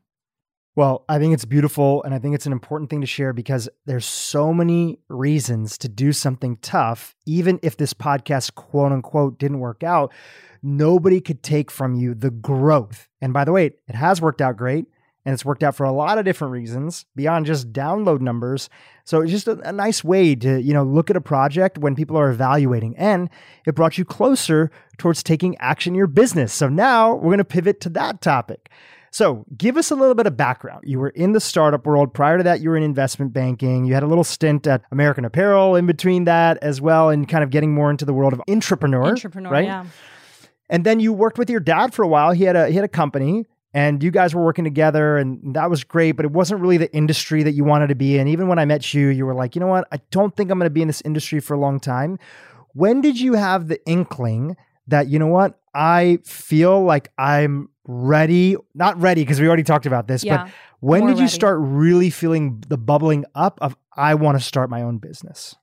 Well, I think it's beautiful and I think it's an important thing to share because there's so many reasons to do something tough even if this podcast quote unquote didn't work out. Nobody could take from you the growth. And by the way, it has worked out great and it's worked out for a lot of different reasons beyond just download numbers. So it's just a, a nice way to, you know, look at a project when people are evaluating and it brought you closer towards taking action in your business. So now we're going to pivot to that topic. So, give us a little bit of background. You were in the startup world. Prior to that, you were in investment banking. You had a little stint at American Apparel in between that as well, and kind of getting more into the world of entrepreneur.
entrepreneur
right?
yeah
And then you worked with your dad for a while. He had a he had a company, and you guys were working together, and that was great. But it wasn't really the industry that you wanted to be in. Even when I met you, you were like, you know what? I don't think I'm going to be in this industry for a long time. When did you have the inkling that you know what? I feel like I'm ready. Not ready because we already talked about this,
yeah
but when did you
ready.
start really feeling the bubbling up of I want to start my own business?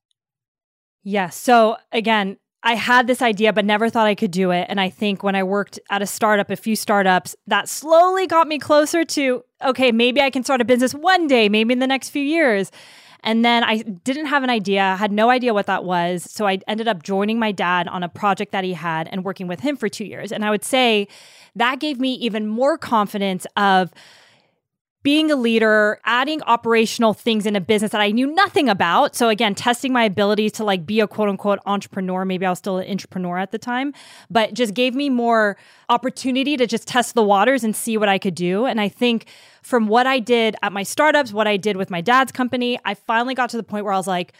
Yeah. So again, I had this idea, but never thought I could do it. And I think when I worked at a startup, a few startups, that slowly got me closer to, okay, maybe I can start a business one day, maybe in the next few years. And then I didn't have an idea, had no idea what that was. So I ended up joining my dad on a project that he had and working with him for two years. And I would say that gave me even more confidence of, being a leader, adding operational things in a business that I knew nothing about. So again, testing my abilities to like be a quote unquote entrepreneur. Maybe I was still an entrepreneur at the time, but just gave me more opportunity to just test the waters and see what I could do. And I think from what I did at my startups, what I did with my dad's company, I finally got to the point where I was like,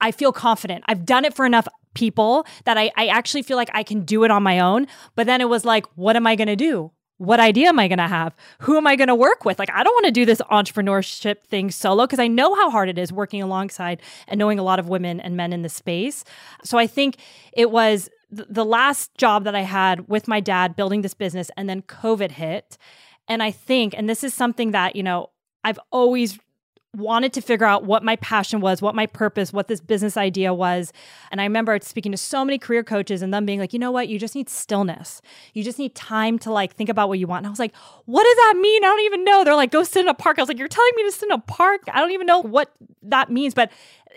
I feel confident. I've done it for enough people that I, I actually feel like I can do it on my own. But then it was like, what am I going to do? What idea am I going to have? Who am I going to work with? Like, I don't want to do this entrepreneurship thing solo because I know how hard it is working alongside and knowing a lot of women and men in the space. So I think it was th- the last job that I had with my dad building this business, and then COVID hit. And I think, and this is something that, you know, I've always wanted to figure out what my passion was, what my purpose, what this business idea was. And I remember speaking to so many career coaches and them being like, you know what, you just need stillness. You just need time to like think about what you want. And I was like, what does that mean? I don't even know. They're like, go sit in a park. I was like, you're telling me to sit in a park? I don't even know what that means, but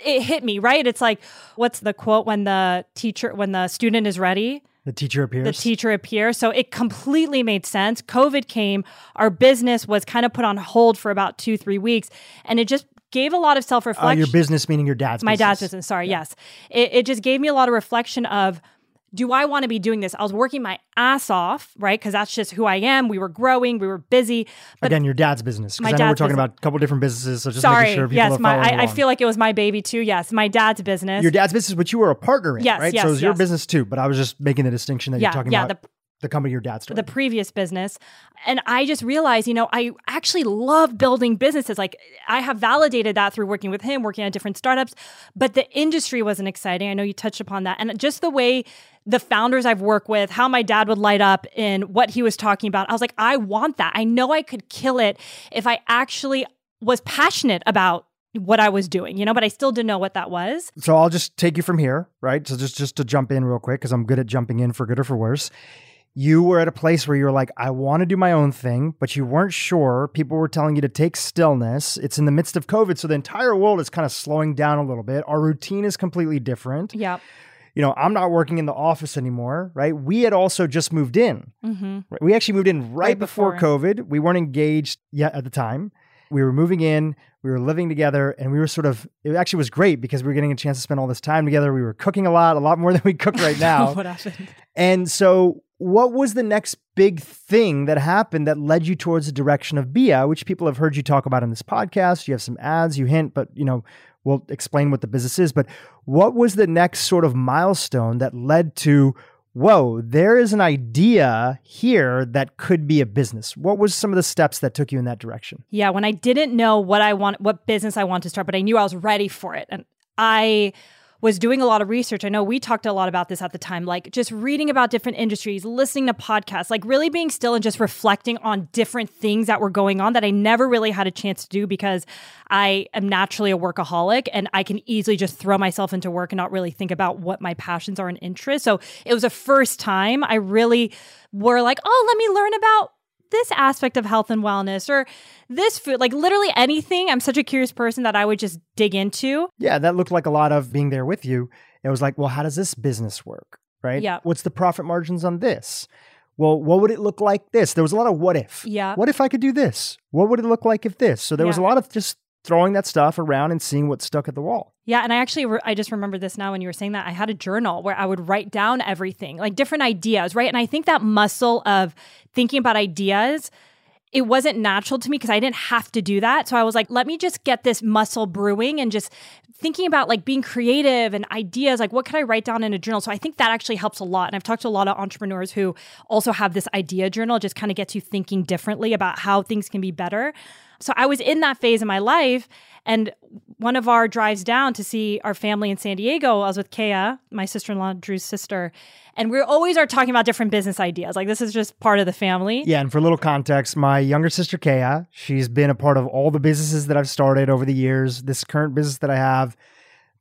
it hit me, right? It's like, what's the quote when the teacher, when the student is ready?
The teacher appears.
The teacher appears. So it completely made sense. COVID came. Our business was kind of put on hold for about two, three weeks. And it just gave a lot of self reflection.
Uh, your business meaning your dad's
My
business.
dad's business. Sorry. Yeah. Yes. It, it just gave me a lot of reflection of, do I want to be doing this? I was working my ass off, right? Because that's just who I am. We were growing, we were busy.
But Again, your dad's business.
My
I know we're talking
business.
about a couple different businesses, so just
sorry,
making sure people
yes,
are
my I, I feel like it was my baby too. Yes, my dad's business.
your dad's business, which you were a partner in,
Yes,
right?
yes,
so it was your business too. But I was just making the distinction that
yeah,
you're talking
yeah,
about
the
the company your dad started.
the previous business. And I just realized, you know, I actually love building businesses. Like I have validated that through working with him, working on different startups, but the industry wasn't exciting. I know you touched upon that. And just the way the founders I've worked with, how my dad would light up in what he was talking about, I was like, I want that. I know I could kill it if I actually was passionate about what I was doing, you know, but I still didn't know what that was.
so I'll just take you from here, right? So just just to jump in real quick, because I'm good at jumping in for good or for worse. You were at a place where you were like, I want to do my own thing, but you weren't sure. People were telling you to take stillness. It's in the midst of COVID, so the entire world is kind of slowing down a little bit. Our routine is completely different.
Yeah.
You know, I'm not working in the office anymore, right? We had also just moved in.
Mm-hmm.
We actually moved in right,
Right
before,
before.
COVID. We weren't engaged yet at the time. We were moving in, we were living together, and we were sort of, it actually was great because we were getting a chance to spend all this time together. We were cooking a lot, a lot more than we cook right now.
what happened?
and so, what was the next big thing that happened that led you towards the direction of Bia, which people have heard you talk about in this podcast? You have some ads, you hint, but you know, we'll explain what the business is. But what was the next sort of milestone that led to whoa, there is an idea here that could be a business. What was some of the steps that took you in that direction?
Yeah, when I didn't know what I want, what business I wanted to start, but I knew I was ready for it. And I was doing a lot of research. I know we talked a lot about this at the time, like just reading about different industries, listening to podcasts, like really being still and just reflecting on different things that were going on that I never really had a chance to do because I am naturally a workaholic and I can easily just throw myself into work and not really think about what my passions are and interests. So it was a first time I really were like, oh, let me learn about this aspect of health and wellness or this food, like literally anything. I'm such a curious person that I would just dig into.
Yeah, that looked like a lot of being there with you. It was like, well, how does this business work? Right?
Yeah.
What's the profit margins on this? Well, what would it look like this? There was a lot of what if.
Yeah.
What if I could do this? What would it look like if this? So there was a lot of just throwing that stuff around and seeing what stuck at the wall.
Yeah, and I actually re- I just remember this now when you were saying that I had a journal where I would write down everything, like different ideas, right? And I think that muscle of thinking about ideas it wasn't natural to me because I didn't have to do that. So I was like, let me just get this muscle brewing and just thinking about like being creative and ideas. Like, what could I write down in a journal? So I think that actually helps a lot. And I've talked to a lot of entrepreneurs who also have this idea journal, just kind of gets you thinking differently about how things can be better. So I was in that phase in my life. And one of our drives down to see our family in San Diego, I was with Kaya, my sister in law, Dhru's sister. And we always are talking about different business ideas. Like, this is just part of the family.
Yeah, and for a little context, my younger sister Kaya, she's been a part of all the businesses that I've started over the years. This current business that I have,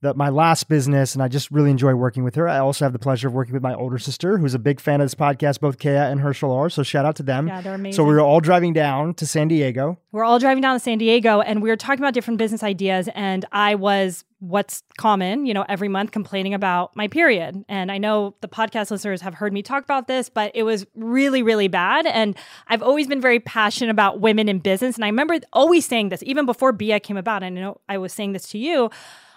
the, my last business, and I just really enjoy working with her. I also have the pleasure of working with my older sister, who's a big fan of this podcast. Both Kaya and Herschel are, so shout out to them.
Yeah, they're amazing.
So we were all driving down to San Diego.
We're all driving down to San Diego and we were talking about different business ideas. And I was what's common, you know, every month complaining about my period. And I know the podcast listeners have heard me talk about this, but it was really, really bad. And I've always been very passionate about women in business. And I remember always saying this, even before BIA came about. And I know I was saying this to you.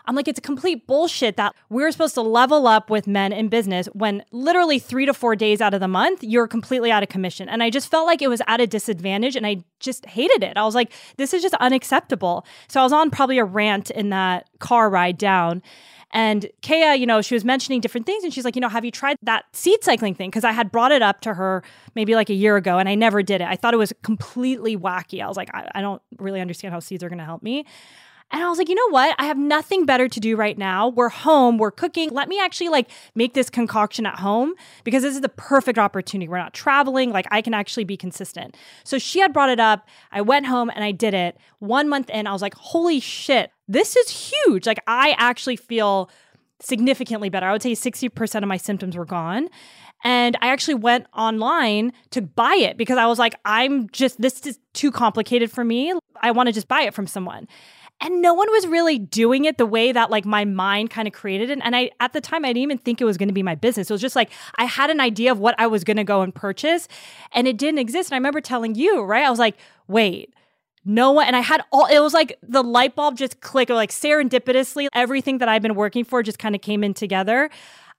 I'm like, it's a complete bullshit that we're supposed to level up with men in business when literally three to four days out of the month, you're completely out of commission. And I just felt like it was at a disadvantage and I just hated it. I was like, this is just unacceptable. So I was on probably a rant in that car ride down. And Kaya, you know, she was mentioning different things and she's like, you know, have you tried that seed cycling thing? Because I had brought it up to her maybe like a year ago and I never did it. I thought it was completely wacky. I was like, I, I don't really understand how seeds are going to help me. And I was like, you know what? I have nothing better to do right now. We're home, we're cooking. Let me actually like make this concoction at home because this is the perfect opportunity. We're not traveling, like I can actually be consistent. So she had brought it up. I went home and I did it. 1 month in, I was like, "Holy shit. This is huge." Like I actually feel significantly better. I would say 60% of my symptoms were gone. And I actually went online to buy it because I was like, I'm just, this is too complicated for me. I want to just buy it from someone and no one was really doing it the way that like my mind kind of created it and i at the time i didn't even think it was going to be my business. It was just like i had an idea of what i was going to go and purchase and it didn't exist and i remember telling you right? I was like wait no one and i had all it was like the light bulb just clicked like serendipitously everything that i've been working for just kind of came in together.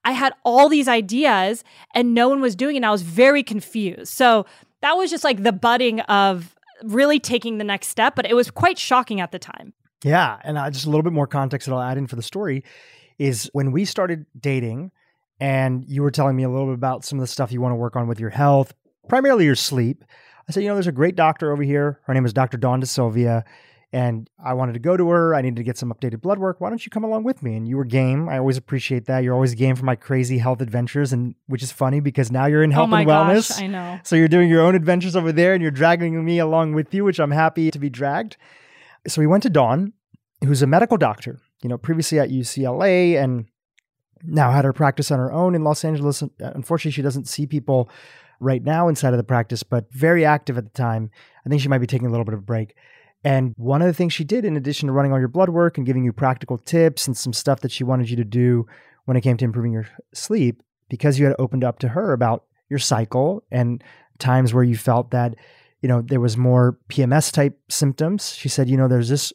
I had all these ideas and no one was doing it and i was very confused. So that was just like the budding of really taking the next step but it was quite shocking at the time
yeah. And uh, just a little bit more context that I'll add in for the story is when we started dating and you were telling me a little bit about some of the stuff you want to work on with your health, primarily your sleep. I said, you know, there's a great doctor over here. Her name is Dr. Dawn DeSylvia. And I wanted to go to her. I needed to get some updated blood work. Why don't you come along with me? And you were game. I always appreciate that. You're always game for my crazy health adventures, and which is funny because now you're in health
oh
and wellness.
Gosh, I know.
So you're doing your own adventures over there, and you're dragging me along with you, which I'm happy to be dragged. So we went to Dawn, who's a medical doctor, you know, previously at UCLA and now had her practice on her own in Los Angeles. Uh, unfortunately, she doesn't see people right now inside of the practice, but very active at the time. I think she might be taking a little bit of a break. And one of the things she did, in addition to running all your blood work and giving you practical tips and some stuff that she wanted you to do when it came to improving your sleep, because you had opened up to her about your cycle and times where you felt that, you know, there was more PMS type symptoms. She said, you know, there's this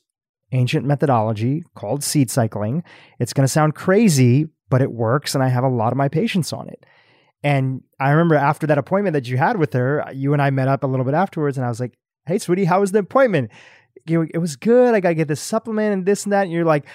ancient methodology called seed cycling. It's going to sound crazy, but it works. And I have a lot of my patients on it. And I remember after that appointment that you had with her, you and I met up a little bit afterwards, and I was like, Hey, sweetie, how was the appointment? It was good. I got to get this supplement and this and that. And you're like,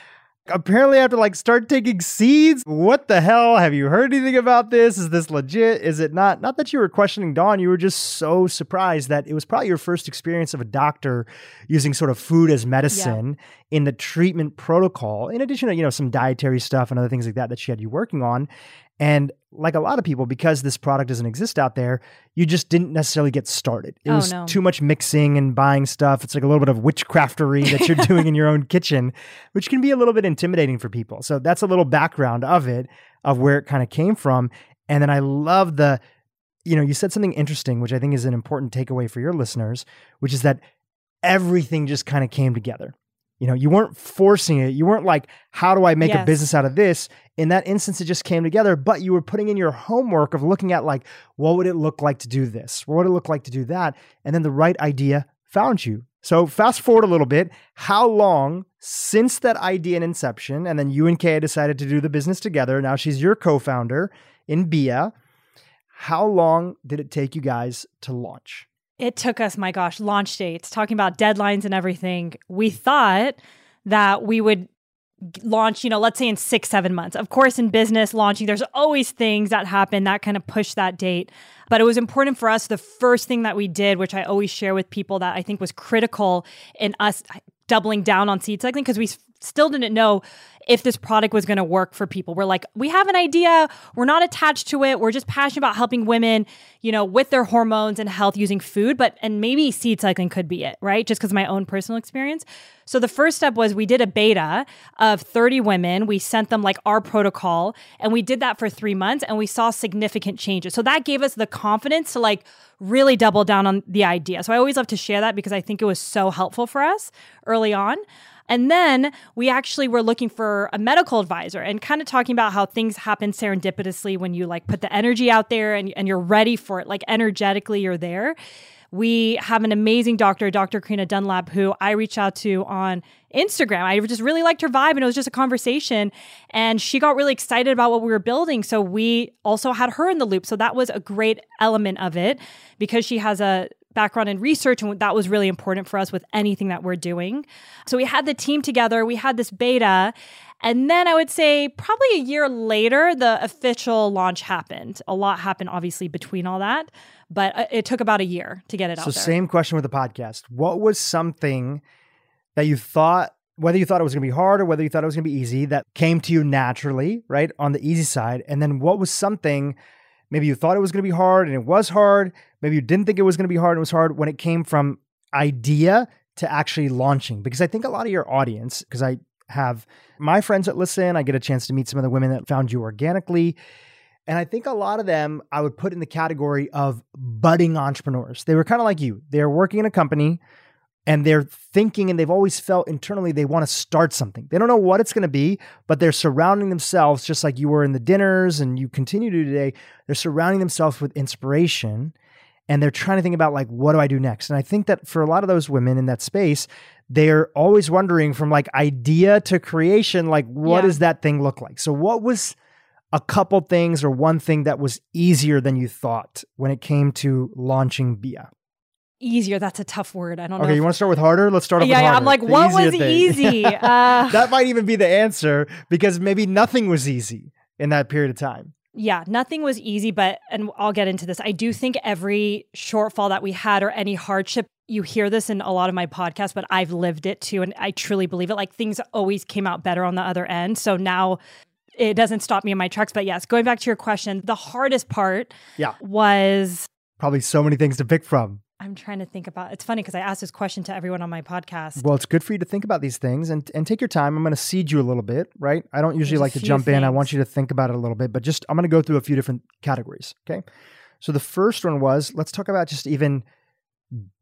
apparently I have to like start taking seeds. What the hell? Have you heard anything about this? Is this legit? Is it not? Not that you were questioning Dawn, you were just so surprised that it was probably your first experience of a doctor using sort of food as medicine yeah. in the treatment protocol, in addition to, you know, some dietary stuff and other things like that that she had you working on. And like a lot of people, because this product doesn't exist out there, you just didn't necessarily get started. It
oh,
was
no.
too much mixing and buying stuff. It's like a little bit of witchcraftery that you're doing in your own kitchen, which can be a little bit intimidating for people. So that's a little background of it, of where it kind of came from. And then I love the, you know, you said something interesting, which I think is an important takeaway for your listeners, which is that everything just kind of came together. You know, you weren't forcing it. You weren't like, how do I make yes. a business out of this? In that instance, it just came together, but you were putting in your homework of looking at like, what would it look like to do this? What would it look like to do that? And then the right idea found you. So fast forward a little bit. How long since that idea and inception, and then you and Kay decided to do the business together. Now she's your co-founder in Bia. How long did it take you guys to launch?
It took us, my gosh, launch dates, talking about deadlines and everything. We thought that we would launch, you know, let's say in six, seven months. Of course, in business launching, there's always things that happen that kind of push that date. But it was important for us. The first thing that we did, which I always share with people that I think was critical in us doubling down on seed cycling, because we still didn't know if this product was going to work for people. We're like, we have an idea. We're not attached to it. We're just passionate about helping women, you know, with their hormones and health using food. But, and maybe seed cycling could be it, right? Just because my own personal experience. So the first step was we did a beta of 30 women. We sent them like our protocol and we did that for three months and we saw significant changes. So that gave us the confidence to like really double down on the idea. So I always love to share that because I think it was so helpful for us early on. And then we actually were looking for a medical advisor and kind of talking about how things happen serendipitously when you like put the energy out there and, and you're ready for it, like energetically you're there. We have an amazing doctor, Dr. Karina Dunlap, who I reached out to on Instagram. I just really liked her vibe and it was just a conversation. And she got really excited about what we were building. So we also had her in the loop. So that was a great element of it because she has a background in research, and that was really important for us with anything that we're doing. So we had the team together, we had this beta, And then I would say probably a year later, the official launch happened. A lot happened, obviously, between all that, but uh, it took about a year to get it
so
out there.
same question with the podcast. What was something that you thought, whether you thought it was going to be hard or whether you thought it was going to be easy, that came to you naturally, right, on the easy side? And then what was something maybe you thought it was going to be hard and it was hard? Maybe you didn't think it was going to be hard and it was hard when it came from idea to actually launching? Because I think a lot of your audience, because I have my friends that listen, I get a chance to meet some of the women that found you organically. And I think a lot of them I would put in the category of budding entrepreneurs. They were kind of like you. They're working in a company and they're thinking and they've always felt internally they want to start something. They don't know what it's going to be, but they're surrounding themselves just like you were in the dinners and you continue to today. They're surrounding themselves with inspiration and they're trying to think about like what do I do next? And I think that for a lot of those women in that space, they're always wondering from like idea to creation like what
Yeah.
does that thing look like? So what was a couple things or one thing that was easier than you thought when it came to launching Bia?
Easier, that's a tough word. I don't know.
Okay, you want to start with harder? Let's start off
yeah,
with
yeah,
harder.
I'm like,
The
what was
thing.
easy? Uh,
that might even be the answer because maybe nothing was easy in that period of time.
Yeah, nothing was easy, but, and I'll get into this. I do think every shortfall that we had or any hardship, you hear this in a lot of my podcasts, but I've lived it too. And I truly believe it. Like things always came out better on the other end. So now it doesn't stop me in my tracks. But yes, going back to your question, the hardest part
Yeah.
was
Probably so many things to pick from.
I'm trying to think about it's funny because I asked this question to everyone on my podcast.
Well, it's good for you to think about these things and, and take your time. I'm going to seed you a little bit, right? I don't usually
There's
like to jump in. I want you to think about it a little bit, but just I'm going to go through a few different categories. Okay. So the first one was let's talk about just even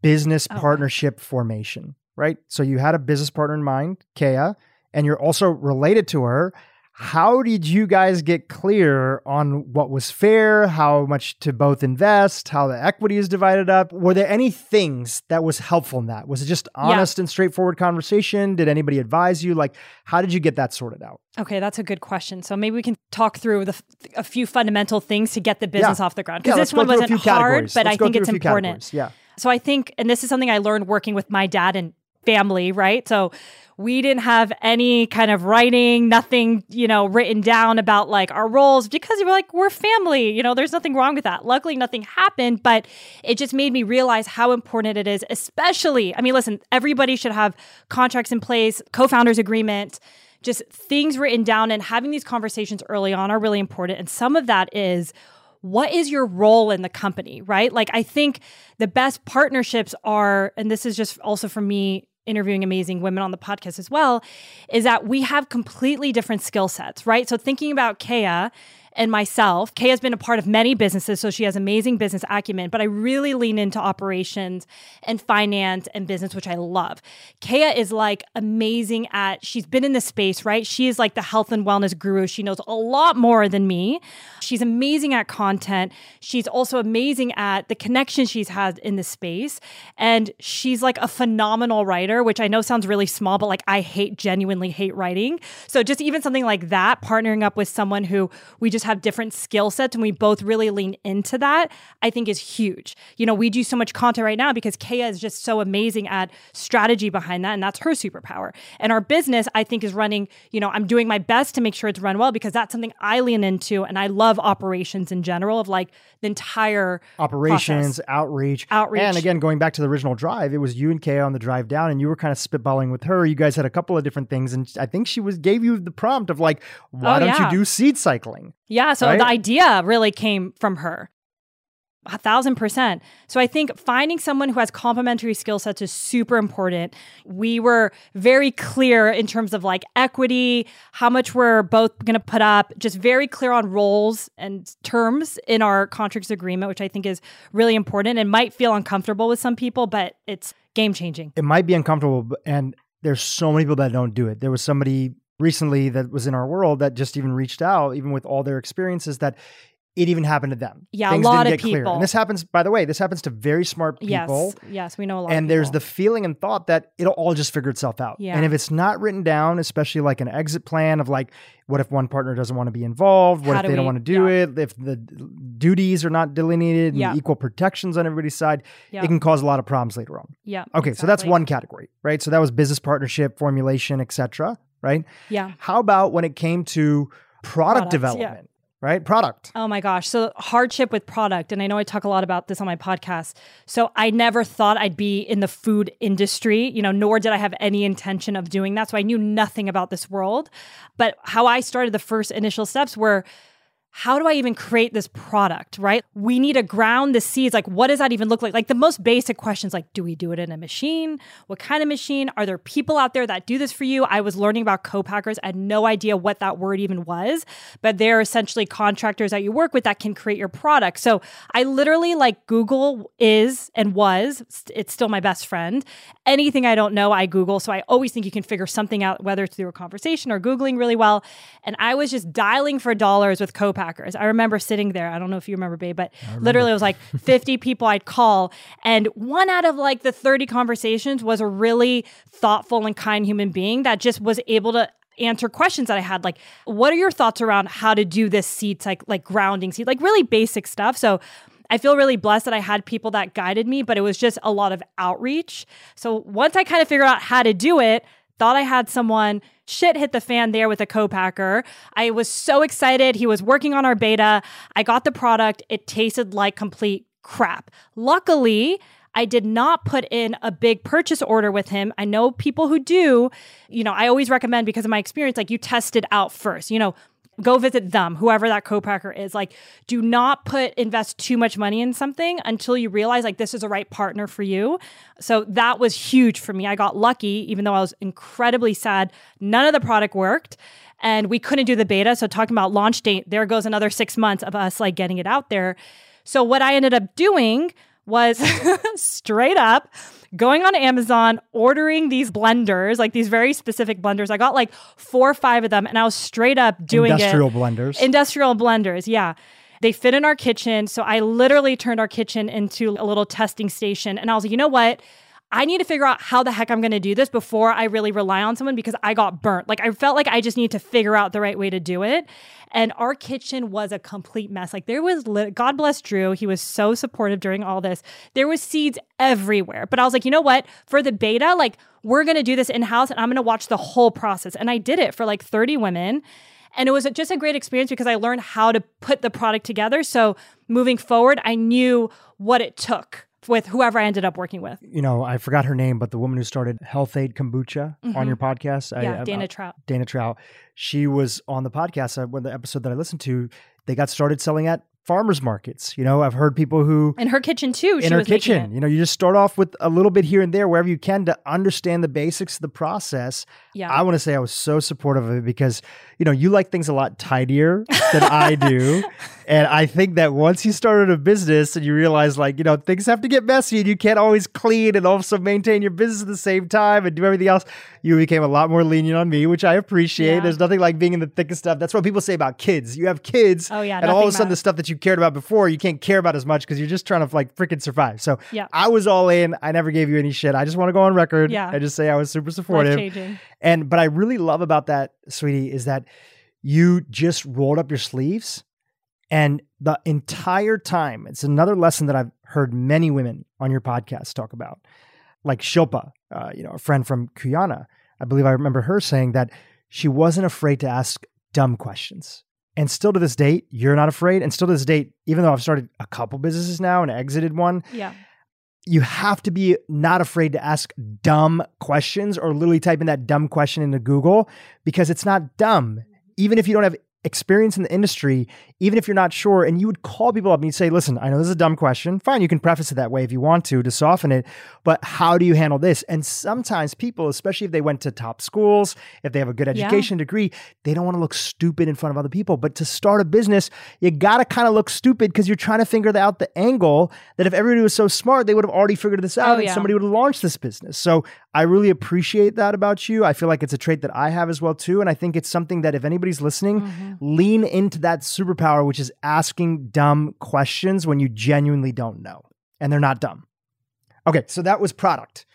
business
Okay.
partnership formation, right? So you had a business partner in mind, Kaya, and you're also related to her. How did you guys get clear on what was fair, how much to both invest, how the equity is divided up? Were there any things that was helpful in that? Was it just honest and straightforward conversation? Did anybody advise you? Like, how did you get that sorted out?
Okay, that's a good question. So maybe we can talk through the a few fundamental things to get the business off the ground because
let's
this one wasn't hard,
categories.
but
Let's
I think it's important.
categories. Yeah.
So I think, and this is something I learned working with my dad and family, right? So we didn't have any kind of writing, nothing, you know, written down about like our roles because we were like, we're family, you know, there's nothing wrong with that. Luckily, nothing happened, but it just made me realize how important it is, especially, I mean, listen, everybody should have contracts in place, co founders agreement. Just things written down and having these conversations early on are really important. And some of that is what is your role in the company, right? Like, I think the best partnerships are, and this is just also for me interviewing amazing women on the podcast as well, is that we have completely different skill sets, right? So, thinking about Kaya and myself, Kaya has been a part of many businesses, so she has amazing business acumen, but I really lean into operations and finance and business, which I love. Kaya is like amazing at, she's been in this space, right? She is like the health and wellness guru. She knows a lot more than me. She's amazing at content. She's also amazing at the connections she's had in this space. And she's like a phenomenal writer, which I know sounds really small, but like I hate, genuinely hate writing. So just even something like that, partnering up with someone who we just have different skill sets and we both really lean into that, I think is huge. You know, we do so much content right now because Kaya is just so amazing at strategy behind that. And that's her superpower. And our business, I think, is running, you know, I'm doing my best to make sure it's run well because that's something I lean into. And I love operations in general of like the entire
Operations,
process.
outreach.
Outreach.
And again, going back to the original drive, it was you and Kaya on the drive down, and you were kind of spitballing with her. You guys had a couple of different things, and I think she was gave you the prompt of like, why
Oh,
don't
yeah.
you do seed cycling?
Yeah, so
Right?
the idea really came from her. A thousand percent. So I think finding someone who has complementary skill sets is super important. We were very clear in terms of like equity, how much we're both going to put up, just very clear on roles and terms in our contracts agreement, which I think is really important and might feel uncomfortable with some people, but it's game changing.
It might be uncomfortable, and there's so many people that don't do it. There was somebody recently that was in our world that just even reached out, even with all their experiences, that it even happened to them.
Yeah, a
Things
lot
didn't
of
get clear.
people.
And this happens, by the way, this happens to very smart people.
Yes. Yes, we know a lot.
and there's the feeling and thought that it'll all just figure itself out.
Yeah.
And if it's not written down, especially like an exit plan of like, what if one partner doesn't want to be involved? What
How
if
do
they don't want to do
yeah.
it? If the duties are not delineated and
Yeah.
equal protections on everybody's side,
Yeah.
it can cause a lot of problems later on.
yeah.
Okay, so that's one category, right? So that was business partnership, formulation, etc. right?
Yeah.
How about when it came to product,
Product, yeah.
development, right? Product.
Oh my gosh. So, hardship with product. And I know I talk a lot about this on my podcast. So, I never thought I'd be in the food industry, you know, nor did I have any intention of doing that. So, I knew nothing about this world. But how I started the first initial steps were how do I even create this product, right? We need to ground the seeds. Like, what does that even look like? Like, the most basic questions like, do we do it in a machine? What kind of machine? Are there people out there that do this for you? I was learning about co-packers. I had no idea what that word even was, but they're essentially contractors that you work with that can create your product. So I literally like Google is and was, it's still my best friend. Anything I don't know, I Google. So I always think you can figure something out, whether it's through a conversation or Googling really well. And I was just dialing for dollars with co-packers. I remember sitting there. I don't know if you remember, babe, but literally it was like 50 people I'd call. And one out of like the 30 conversations was a really thoughtful and kind human being that just was able to answer questions that I had like what are your thoughts around how to do this seats like like grounding seat like really basic stuff so I feel really blessed that I had people that guided me but it was just a lot of outreach so once I kind of figured out how to do it thought I had someone shit hit the fan there with a co-packer I was so excited he was working on our beta I got the product it tasted like complete crap luckily I did not put in a big purchase order with him. I know people who do. You know, I always recommend because of my experience, like you test it out first. You know, go visit them, whoever that co-packer is. Like, do not put invest too much money in something until you realize like this is the right partner for you. So that was huge for me. I got lucky, even though I was incredibly sad. None of the product worked. And we couldn't do the beta. So talking about launch date, there goes another six months of us like getting it out there. So what I ended up doing was straight up going on Amazon, ordering these blenders, like these very specific blenders. I got like four or five of them, and I was straight up doing
Industrial
it.
blenders.
Industrial blenders, yeah. They fit in our kitchen. So I literally turned our kitchen into a little testing station. And I was like, you know what? I need to figure out how the heck I'm going to do this before I really rely on someone because I got burnt. Like I felt like I just need to figure out the right way to do it. And our kitchen was a complete mess. Like there was, li- God bless Dhru. He was so supportive during all this. There was seeds everywhere. But I was like, you know what? For the beta, like we're going to do this in house and I'm going to watch the whole process. And I did it for like 30 women. And it was just a great experience because I learned how to put the product together. So moving forward, I knew what it took with whoever I ended up working with.
you know, I forgot her name, but the woman who started Health-Ade Kombucha on your podcast,
Mm-hmm. Yeah,
I-
Dana
I-
Trout.
Daina Trout, she was on the podcast. Uh, when the episode that I listened to, they got started selling at farmers markets. You know, I've heard people who
In her kitchen too. she
in her kitchen,
it.
you know, you just start off with a little bit here and there wherever you can to understand the basics of the process.
Yeah.
I want to say I was so supportive of it because, you know, you like things a lot tidier than I do. And I think that once you started a business and you realize like, you know, things have to get messy and you can't always clean and also maintain your business at the same time and do everything else, you became a lot more lenient on me, which I appreciate.
Yeah.
There's nothing like being in the thick of stuff. That's what people say about kids. You have kids
Oh, yeah,
and all of a sudden the stuff that you cared about before, you can't care about as much because you're just trying to like freaking survive. So
Yeah.
I was all in. I never gave you any shit. I just want to go on record
Yeah.
and just say I was super supportive. And but I really love about that, sweetie, is that you just rolled up your sleeves and the entire time, it's another lesson that I've heard many women on your podcast talk about. Like Shilpa, uh, you know, a friend from Kuyana. I believe I remember her saying that she wasn't afraid to ask dumb questions. And still to this date, you're not afraid. And still to this date, even though I've started a couple businesses now and exited one,
Yeah.
you have to be not afraid to ask dumb questions or literally type in that dumb question into Google because it's not dumb. Even if you don't have experience in the industry, even if you're not sure, and you would call people up and you'd say, listen, I know this is a dumb question. Fine, you can preface it that way if you want to to soften it, but how do you handle this? And sometimes people, especially if they went to top schools, if they have a good
Yeah.
education degree, they don't want to look stupid in front of other people. But to start a business, you got to kind of look stupid because you're trying to figure out the angle that if everybody was so smart, they would have already figured this out
Oh,
and
yeah.
somebody would have launched this business. So I really appreciate that about you. I feel like it's a trait that I have as well too. And I think it's something that if anybody's listening,
Mm-hmm.
lean into that superpower, which is asking dumb questions when you genuinely don't know. And they're not dumb. Okay, so that was product.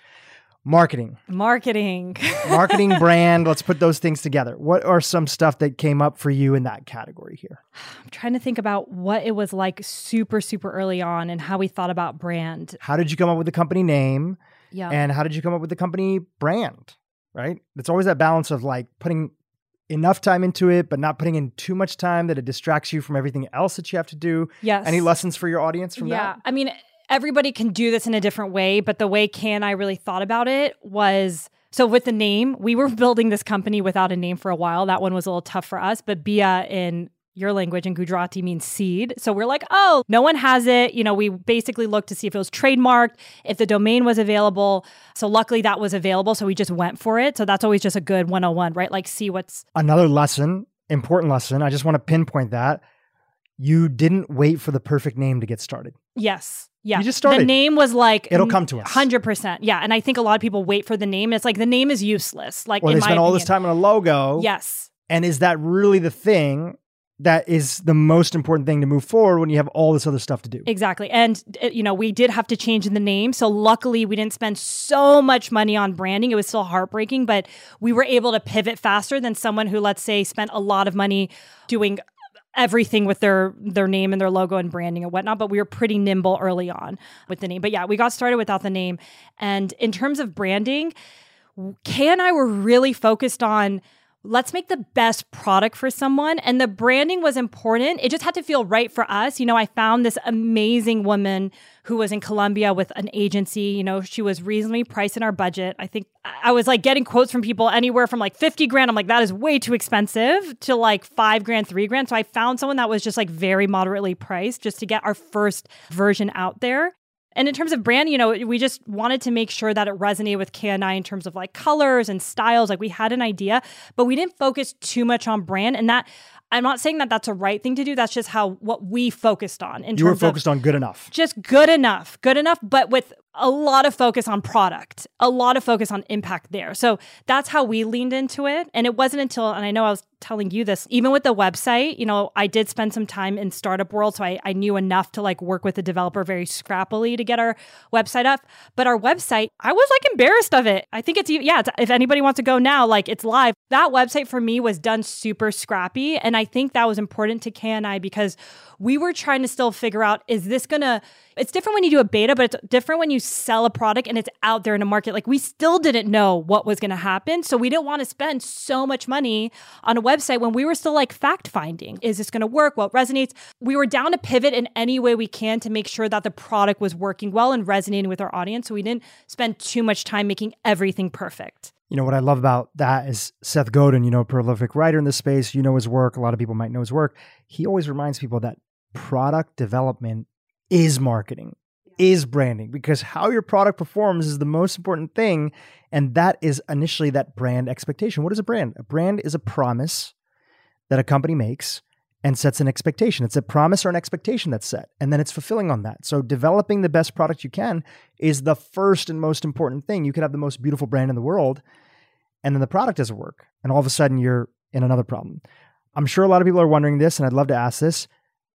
Marketing.
Marketing.
Marketing brand, let's put those things together. What are some stuff that came up for you in that category here?
I'm trying to think about what it was like super, super early on and how we thought about brand.
How did you come up with the company name?
Yeah.
And how did you come up with the company brand? right? It's always that balance of like putting enough time into it, but not putting in too much time that it distracts you from everything else that you have to do.
Yes.
Any lessons for your audience from
yeah.
that? Yeah.
I mean, everybody can do this in a different way, but the way and I really thought about it was so with the name, we were building this company without a name for a while. That one was a little tough for us, but Bia in your language in Gujarati means seed. So we're like, oh, no one has it. You know, we basically looked to see if it was trademarked, if the domain was available. So luckily that was available. So we just went for it. So that's always just a good 101, right? Like, see what's
Another lesson, important lesson. I just want to pinpoint that. You didn't wait for the perfect name to get started.
Yes. Yeah.
You just started.
The name was like
It'll come to us.
100%. Yeah. And I think a lot of people wait for the name. It's like the name is useless. Like,
Or
in
they
my
spend all this time on a logo.
Yes.
And is that really the thing that is the most important thing to move forward when you have all this other stuff to do?
Exactly. And, uh, you know, we did have to change the name. So luckily, we didn't spend so much money on branding. It was still heartbreaking, but we were able to pivot faster than someone who, let's say, spent a lot of money doing everything with their their name and their logo and branding and whatnot but we were pretty nimble early on with the name but yeah we got started without the name and in terms of branding kay and i were really focused on let's make the best product for someone. And the branding was important. It just had to feel right for us. You know, I found this amazing woman who was in Colombia with an agency. You know, she was reasonably priced in our budget. I think I was like getting quotes from people anywhere from like 50 grand. I'm like, that is way too expensive to like five grand, three grand. So I found someone that was just like very moderately priced just to get our first version out there. And in terms of brand, you know, we just wanted to make sure that it resonated with KNI in terms of like colors and styles. Like we had an idea, but we didn't focus too much on brand. And that I'm not saying that that's a right thing to do. That's just how what we focused on. In
You were focused on good enough.
just good enough, good enough, but with a lot of focus on product, a lot of focus on impact there. So that's how we leaned into it. And it wasn't until, and I know I was telling you this, even with the website, you know, I did spend some time in startup world. So I, I knew enough to like work with the developer very scrappily to get our website up. But our website, I was like embarrassed of it. I think it's, yeah, it's, if anybody wants to go now, like it's live. That website for me was done super scrappy. And I think that was important to KNI because we were trying to still figure out is this gonna it's different when you do a beta but it's different when you sell a product and it's out there in a market. Like we still didn't know what was gonna happen. So we didn't want to spend so much money on a website when we were still like fact finding. Is this gonna work? What resonates? We were down to pivot in any way we can to make sure that the product was working well and resonating with our audience. So we didn't spend too much time making everything perfect.
You know, what I love about that is Seth Godin, you know, prolific writer in this space. You know his work. A lot of people might know his work. He always reminds people that product development is marketing, is branding, because how your product performs is the most important thing. And that is initially that brand expectation. What is a brand? A brand is a promise that a company makes and sets an expectation. It's a promise or an expectation that's set, and then it's fulfilling on that. So, developing the best product you can is the first and most important thing. You could have the most beautiful brand in the world, and then the product doesn't work, and all of a sudden you're in another problem. I'm sure a lot of people are wondering this, and I'd love to ask this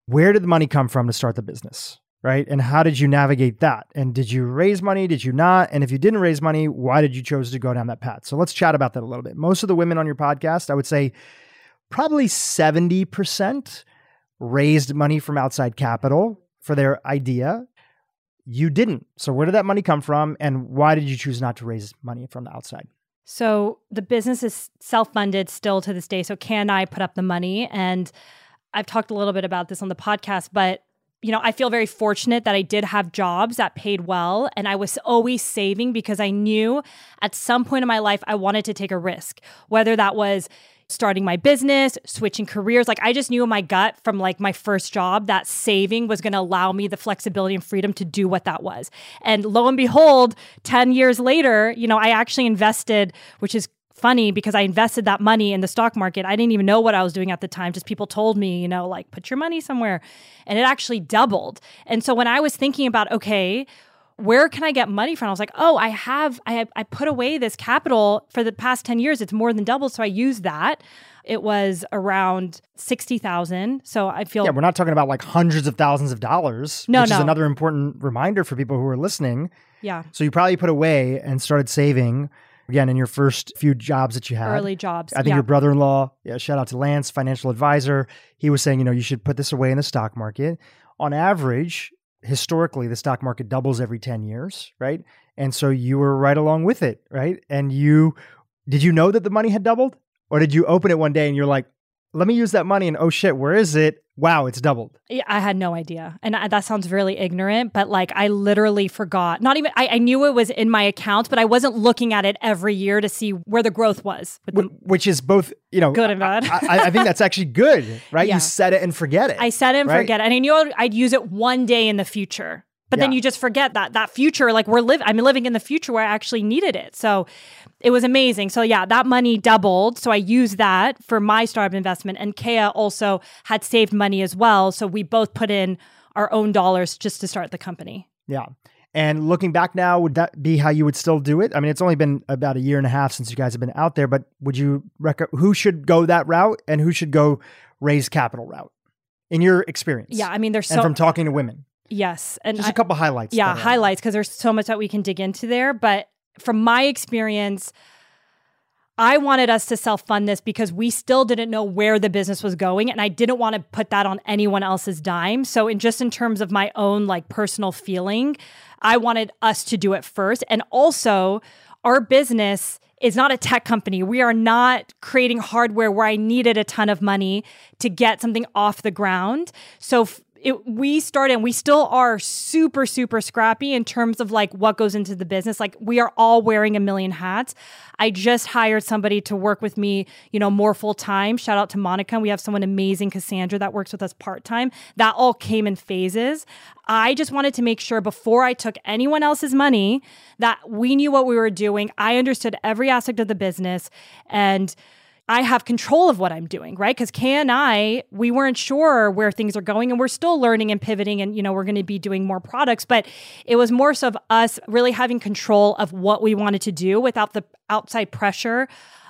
where did the money come from to start the business? Right. And how did you navigate that? And did you raise money? Did you not? And if you didn't raise money, why did you choose to go down that path? So let's chat about that a little bit. Most of the women on your podcast, I would say probably 70% raised money from outside capital for their idea. You didn't. So where did that money come from? And why did you choose not to raise money from the outside?
So the business is self-funded still to this day. So can I put up the money? And I've talked a little bit about this on the podcast, but you know, I feel very fortunate that I did have jobs that paid well and I was always saving because I knew at some point in my life I wanted to take a risk, whether that was starting my business, switching careers. Like I just knew in my gut from like my first job that saving was going to allow me the flexibility and freedom to do what that was. And lo and behold, 10 years later, you know, I actually invested, which is funny because I invested that money in the stock market. I didn't even know what I was doing at the time. Just people told me, you know, like put your money somewhere. And it actually doubled. And so when I was thinking about, okay, where can I get money from? I was like, oh, I have, I, I put away this capital for the past 10 years. It's more than doubled. So I used that. It was around 60,000. So I feel
Yeah, we're not talking about like hundreds of thousands of dollars,
No,
which is
no.
another important reminder for people who are listening.
yeah,
So you probably put away and started saving again in your first few jobs that you had.
early jobs.
I think
yeah.
your brother-in-law, yeah, shout out to Lance, financial advisor. He was saying, you know, you should put this away in the stock market. On average, historically, the stock market doubles every 10 years, right? And so you were right along with it, right? And you did you know that the money had doubled? Or did you open it one day and you're like, let me use that money and oh shit, where is it? Wow, it's doubled.
Yeah, I had no idea. And I, that sounds really ignorant, but like I literally forgot. Not even, I, I, knew it was in my account, but I wasn't looking at it every year to see where the growth was.
The, Which is both, you know,
good and bad.
I, I, think that's actually good, right? Yeah. You set it and forget it.
I set it and right? forget it. And I knew I'd use it one day in the future. But yeah. then you just forget that that future, like we're living, I'm living in the future where I actually needed it. So it was amazing. So yeah, that money doubled. So I used that for my startup investment. And Kaya also had saved money as well. So we both put in our own dollars just to start the company.
Yeah. And looking back now, would that be how you would still do it? I mean, it's only been about a year and a half since you guys have been out there, but would you rec- who should go that route and who should go raise capital route in your experience?
Yeah, I mean, there's so
and from talking to women.
Yes,
and just a couple highlights.
Yeah, highlights because there's so much that we can dig into there. But from my experience, I wanted us to self fund this because we still didn't know where the business was going, and I didn't want to put that on anyone else's dime. So, in just in terms of my own like personal feeling, I wanted us to do it first, and also our business is not a tech company. We are not creating hardware where I needed a ton of money to get something off the ground. So it, we started and we still are super super scrappy in terms of like what goes into the business. Like we are all wearing a million hats. I just hired somebody to work with me you know more full time shout out to monica. We have someone amazing cassandra that works with us part time that all came in phases. I just wanted to make sure before i took anyone else's money that we knew what we were doing. I understood every aspect of the business. And I have control of what I'm doing, right? Because and I, we weren't sure where things are going and we're still learning and pivoting and, you know, we're going to be doing more products. But it was more so of us really having control of what we wanted to do without the outside pressure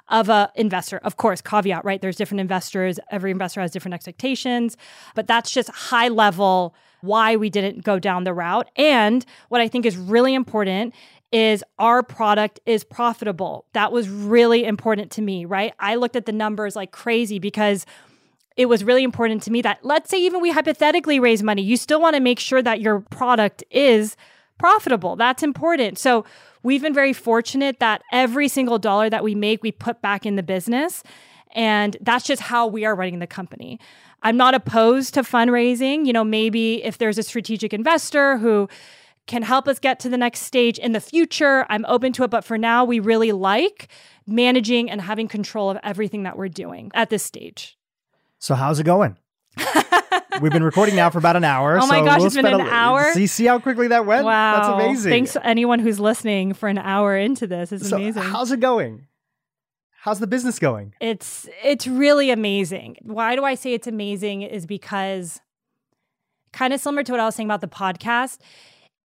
of a investor. Of course, caveat, right? There's different investors. Every investor has different expectations, but that's just high level why we didn't go down the route. And what I think is really important is our product is profitable. That was really important to me, right? I looked at the numbers like crazy because it was really important to me that let's say even we hypothetically raise money, you still want to make sure that your product is profitable. That's important. So we've been very fortunate that every single dollar that we make, we put back in the business. And that's just how we are running the company. I'm not opposed to fundraising. You know, maybe if there's a strategic investor who can help us get to the next stage in the future, I'm open to it. But for now, we really like managing and having control of everything that we're doing at this stage.
So, how's it going? We've been recording now for about an hour.
Oh my
so
gosh,
we'll
it's been an
a,
hour.
See, see how quickly that went?
Wow.
That's amazing.
Thanks anyone who's listening for an hour into this. It's
so
amazing.
How's it going? How's the business going?
It's it's really amazing. Why do I say it's amazing is because kind of similar to what I was saying about the podcast,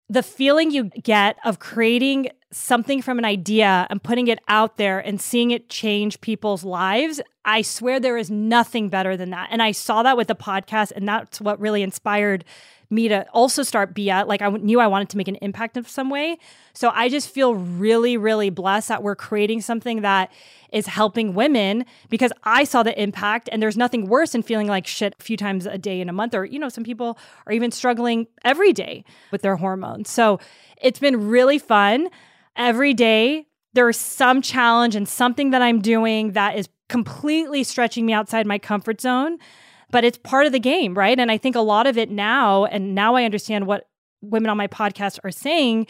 the feeling you get of creating something from an idea and putting it out there and seeing it change people's lives, I swear there is nothing better than that. And I saw that with the podcast, and that's what really inspired me to also start Bia. Like I knew I wanted to make an impact in some way. So I just feel really, really blessed that we're creating something that is helping women because I saw the impact and there's nothing worse than feeling like shit a few times a day in a month or you know some people are even struggling every day with their hormones. So it's been really fun. Every day there's some challenge and something that I'm doing that is completely stretching me outside my comfort zone but it's part of the game, right? And I think a lot of it now, and now I understand what women on my podcast are saying.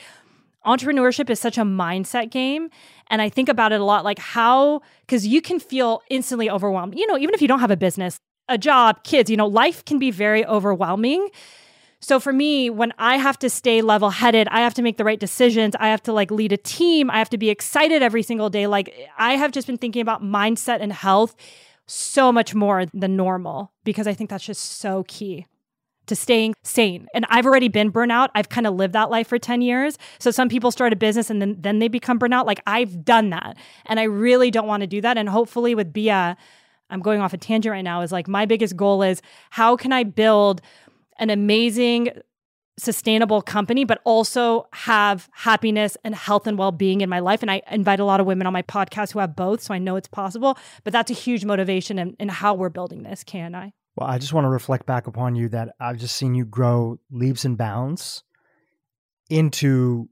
Entrepreneurship is such a mindset game. And I think about it a lot like how, because you can feel instantly overwhelmed, you know, even if you don't have a business, a job, kids, you know, life can be very overwhelming. So for me, when I have to stay level headed, I have to make the right decisions. I have to like lead a team. I have to be excited every single day. Like I have just been thinking about mindset and health so much more than normal because I think that's just so key to staying sane. And I've already been burnout. I've kind of lived that life for 10 years. So some people start a business and then then they become burnout. Like I've done that. And I really don't want to do that. And hopefully with Bia, I'm going off a tangent right now, is like my biggest goal is how can I build an amazing sustainable company, but also have happiness and health and well being in my life. And I invite a lot of women on my podcast who have both. So I know it's possible, but that's a huge motivation in, in how we're building this, can I?
Well, I just want to reflect back upon you that I've just seen you grow leaps and bounds into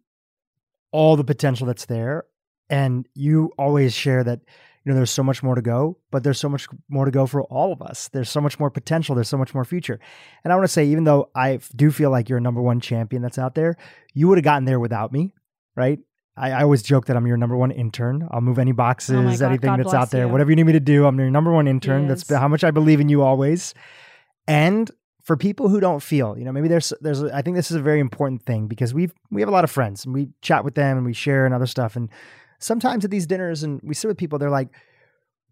all the potential that's there. And you always share that, you know, there's so much more to go, but there's so much more to go for all of us. There's so much more potential. There's so much more future. And I want to say, even though I do feel like you're a number one champion that's out there, you would have gotten there without me, right? I, I, always joke that I'm your number one intern. I'll move any boxes, oh God, anything God that's out there, you. whatever you need me to do. I'm your number one intern. That's how much I believe in you always. And for people who don't feel, you know, maybe there's there's I think this is a very important thing because we've we have a lot of friends and we chat with them and we share and other stuff. And sometimes at these dinners and we sit with people, they're like,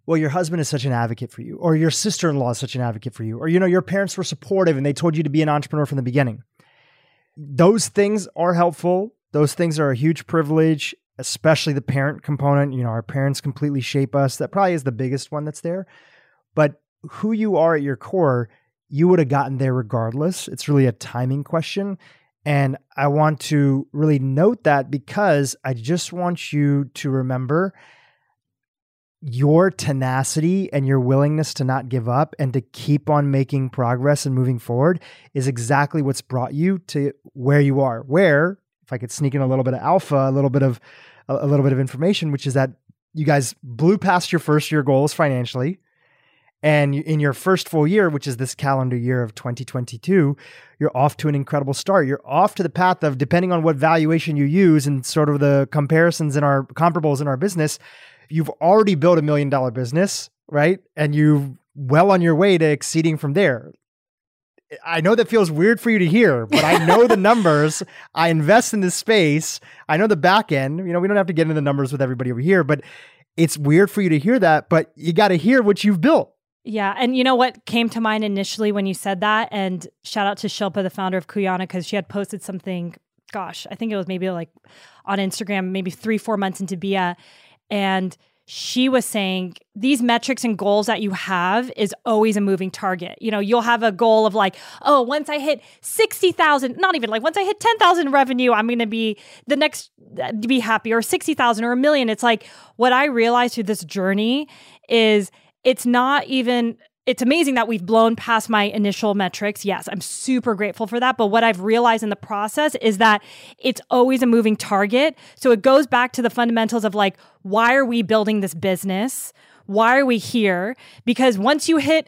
well, your husband is such an advocate for you, or your sister in law is such an advocate for you, or you know, your parents were supportive and they told you to be an entrepreneur from the beginning. Those things are helpful. Those things are a huge privilege, especially the parent component. You know, our parents completely shape us. That probably is the biggest one that's there. But who you are at your core you would have gotten there regardless. It's really a timing question. And I want to really note that because I just want you to remember your tenacity and your willingness to not give up and to keep on making progress and moving forward is exactly what's brought you to where you are. Where, if I could sneak in a little bit of alpha, a little bit of a little bit of information, which is that you guys blew past your first year goals financially. And in your first full year, which is this calendar year of 2022, you're off to an incredible start. You're off to the path of, depending on what valuation you use and sort of the comparisons in our comparables in our business, you've already built a million dollar business, right? And you're well on your way to exceeding from there. I know that feels weird for you to hear, but I know the numbers. I invest in this space. I know the back end. You know, we don't have to get into the numbers with everybody over here, but it's weird for you to hear that, but you got to hear what you've built
yeah. And you know what came to mind initially when you said that? And shout out to Shilpa, the founder of Kuyana, because she had posted something, gosh, I think it was maybe like on Instagram, maybe three, four months into Bia. And she was saying these metrics and goals that you have is always a moving target. You know, you'll have a goal of like, oh, once I hit 60,000, not even like once I hit 10,000 revenue, I'm going to be the next be happy or 60,000 or a million. It's like what I realized through this journey is it's not even it's amazing that we've blown past my initial metrics. Yes, I'm super grateful for that. But what I've realized in the process is that it's always a moving target. So it goes back to the fundamentals of like, why are we building this business? Why are we here? Because once you hit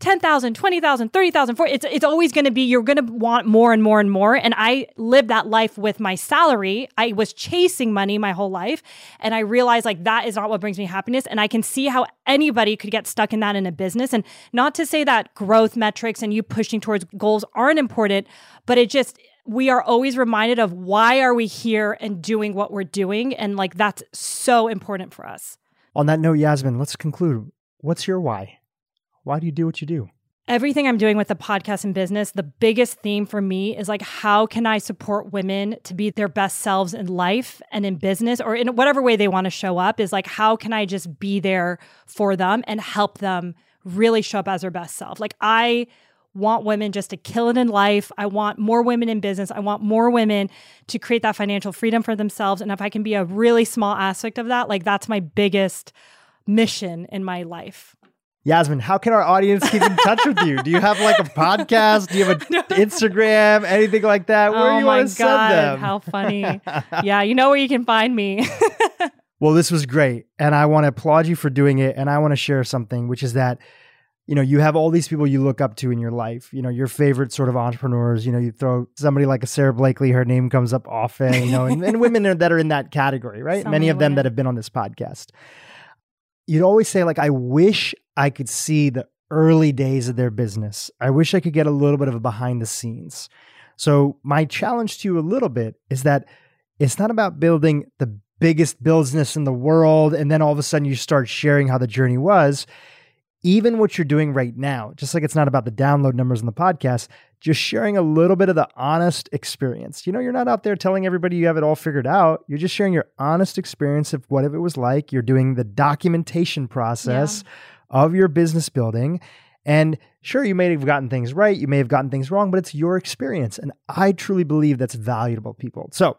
10,000, 20,000, 30,000, 40, it's, it's always going to be, you're going to want more and more and more. And I lived that life with my salary. I was chasing money my whole life. And I realized like that is not what brings me happiness. And I can see how anybody could get stuck in that in a business. And not to say that growth metrics and you pushing towards goals aren't important, but it just, we are always reminded of why are we here and doing what we're doing. And like that's so important for us.
On that note, Yasmin, let's conclude. What's your why? Why do you do what you do?
Everything I'm doing with the podcast and business, the biggest theme for me is like, how can I support women to be their best selves in life and in business or in whatever way they want to show up? Is like, how can I just be there for them and help them really show up as their best self? Like, I want women just to kill it in life. I want more women in business. I want more women to create that financial freedom for themselves. And if I can be a really small aspect of that, like that's my biggest mission in my life.
Yasmin, how can our audience keep in touch with you? Do you have like a podcast? Do you have an no. Instagram? Anything like that? Where oh you want to send them?
How funny. yeah, you know where you can find me.
well, this was great. And I want to applaud you for doing it. And I want to share something, which is that, you know, you have all these people you look up to in your life, you know, your favorite sort of entrepreneurs. You know, you throw somebody like a Sara Blakely, her name comes up often, you know, and, and women that are in that category, right? So many of them that have been on this podcast you'd always say like i wish i could see the early days of their business. I wish i could get a little bit of a behind the scenes. So my challenge to you a little bit is that it's not about building the biggest business in the world and then all of a sudden you start sharing how the journey was. Even what you're doing right now, just like it's not about the download numbers in the podcast, just sharing a little bit of the honest experience. You know, you're not out there telling everybody you have it all figured out. You're just sharing your honest experience of what it was like. You're doing the documentation process yeah. of your business building. And sure, you may have gotten things right, you may have gotten things wrong, but it's your experience. And I truly believe that's valuable, people. So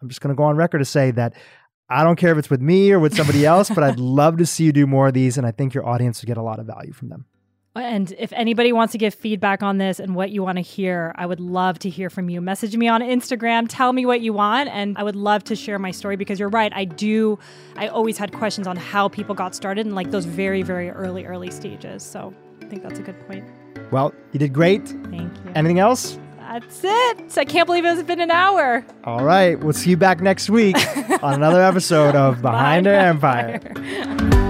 I'm just going to go on record to say that I don't care if it's with me or with somebody else, but I'd love to see you do more of these. And I think your audience would get a lot of value from them.
And if anybody wants to give feedback on this and what you want to hear, I would love to hear from you. Message me on Instagram, tell me what you want, and I would love to share my story because you're right. I do, I always had questions on how people got started in like those very, very early, early stages. So I think that's a good point.
Well, you did great.
Thank you.
Anything else?
That's it. I can't believe it's been an hour.
All right. We'll see you back next week on another episode of Behind, Behind Empire. Empire.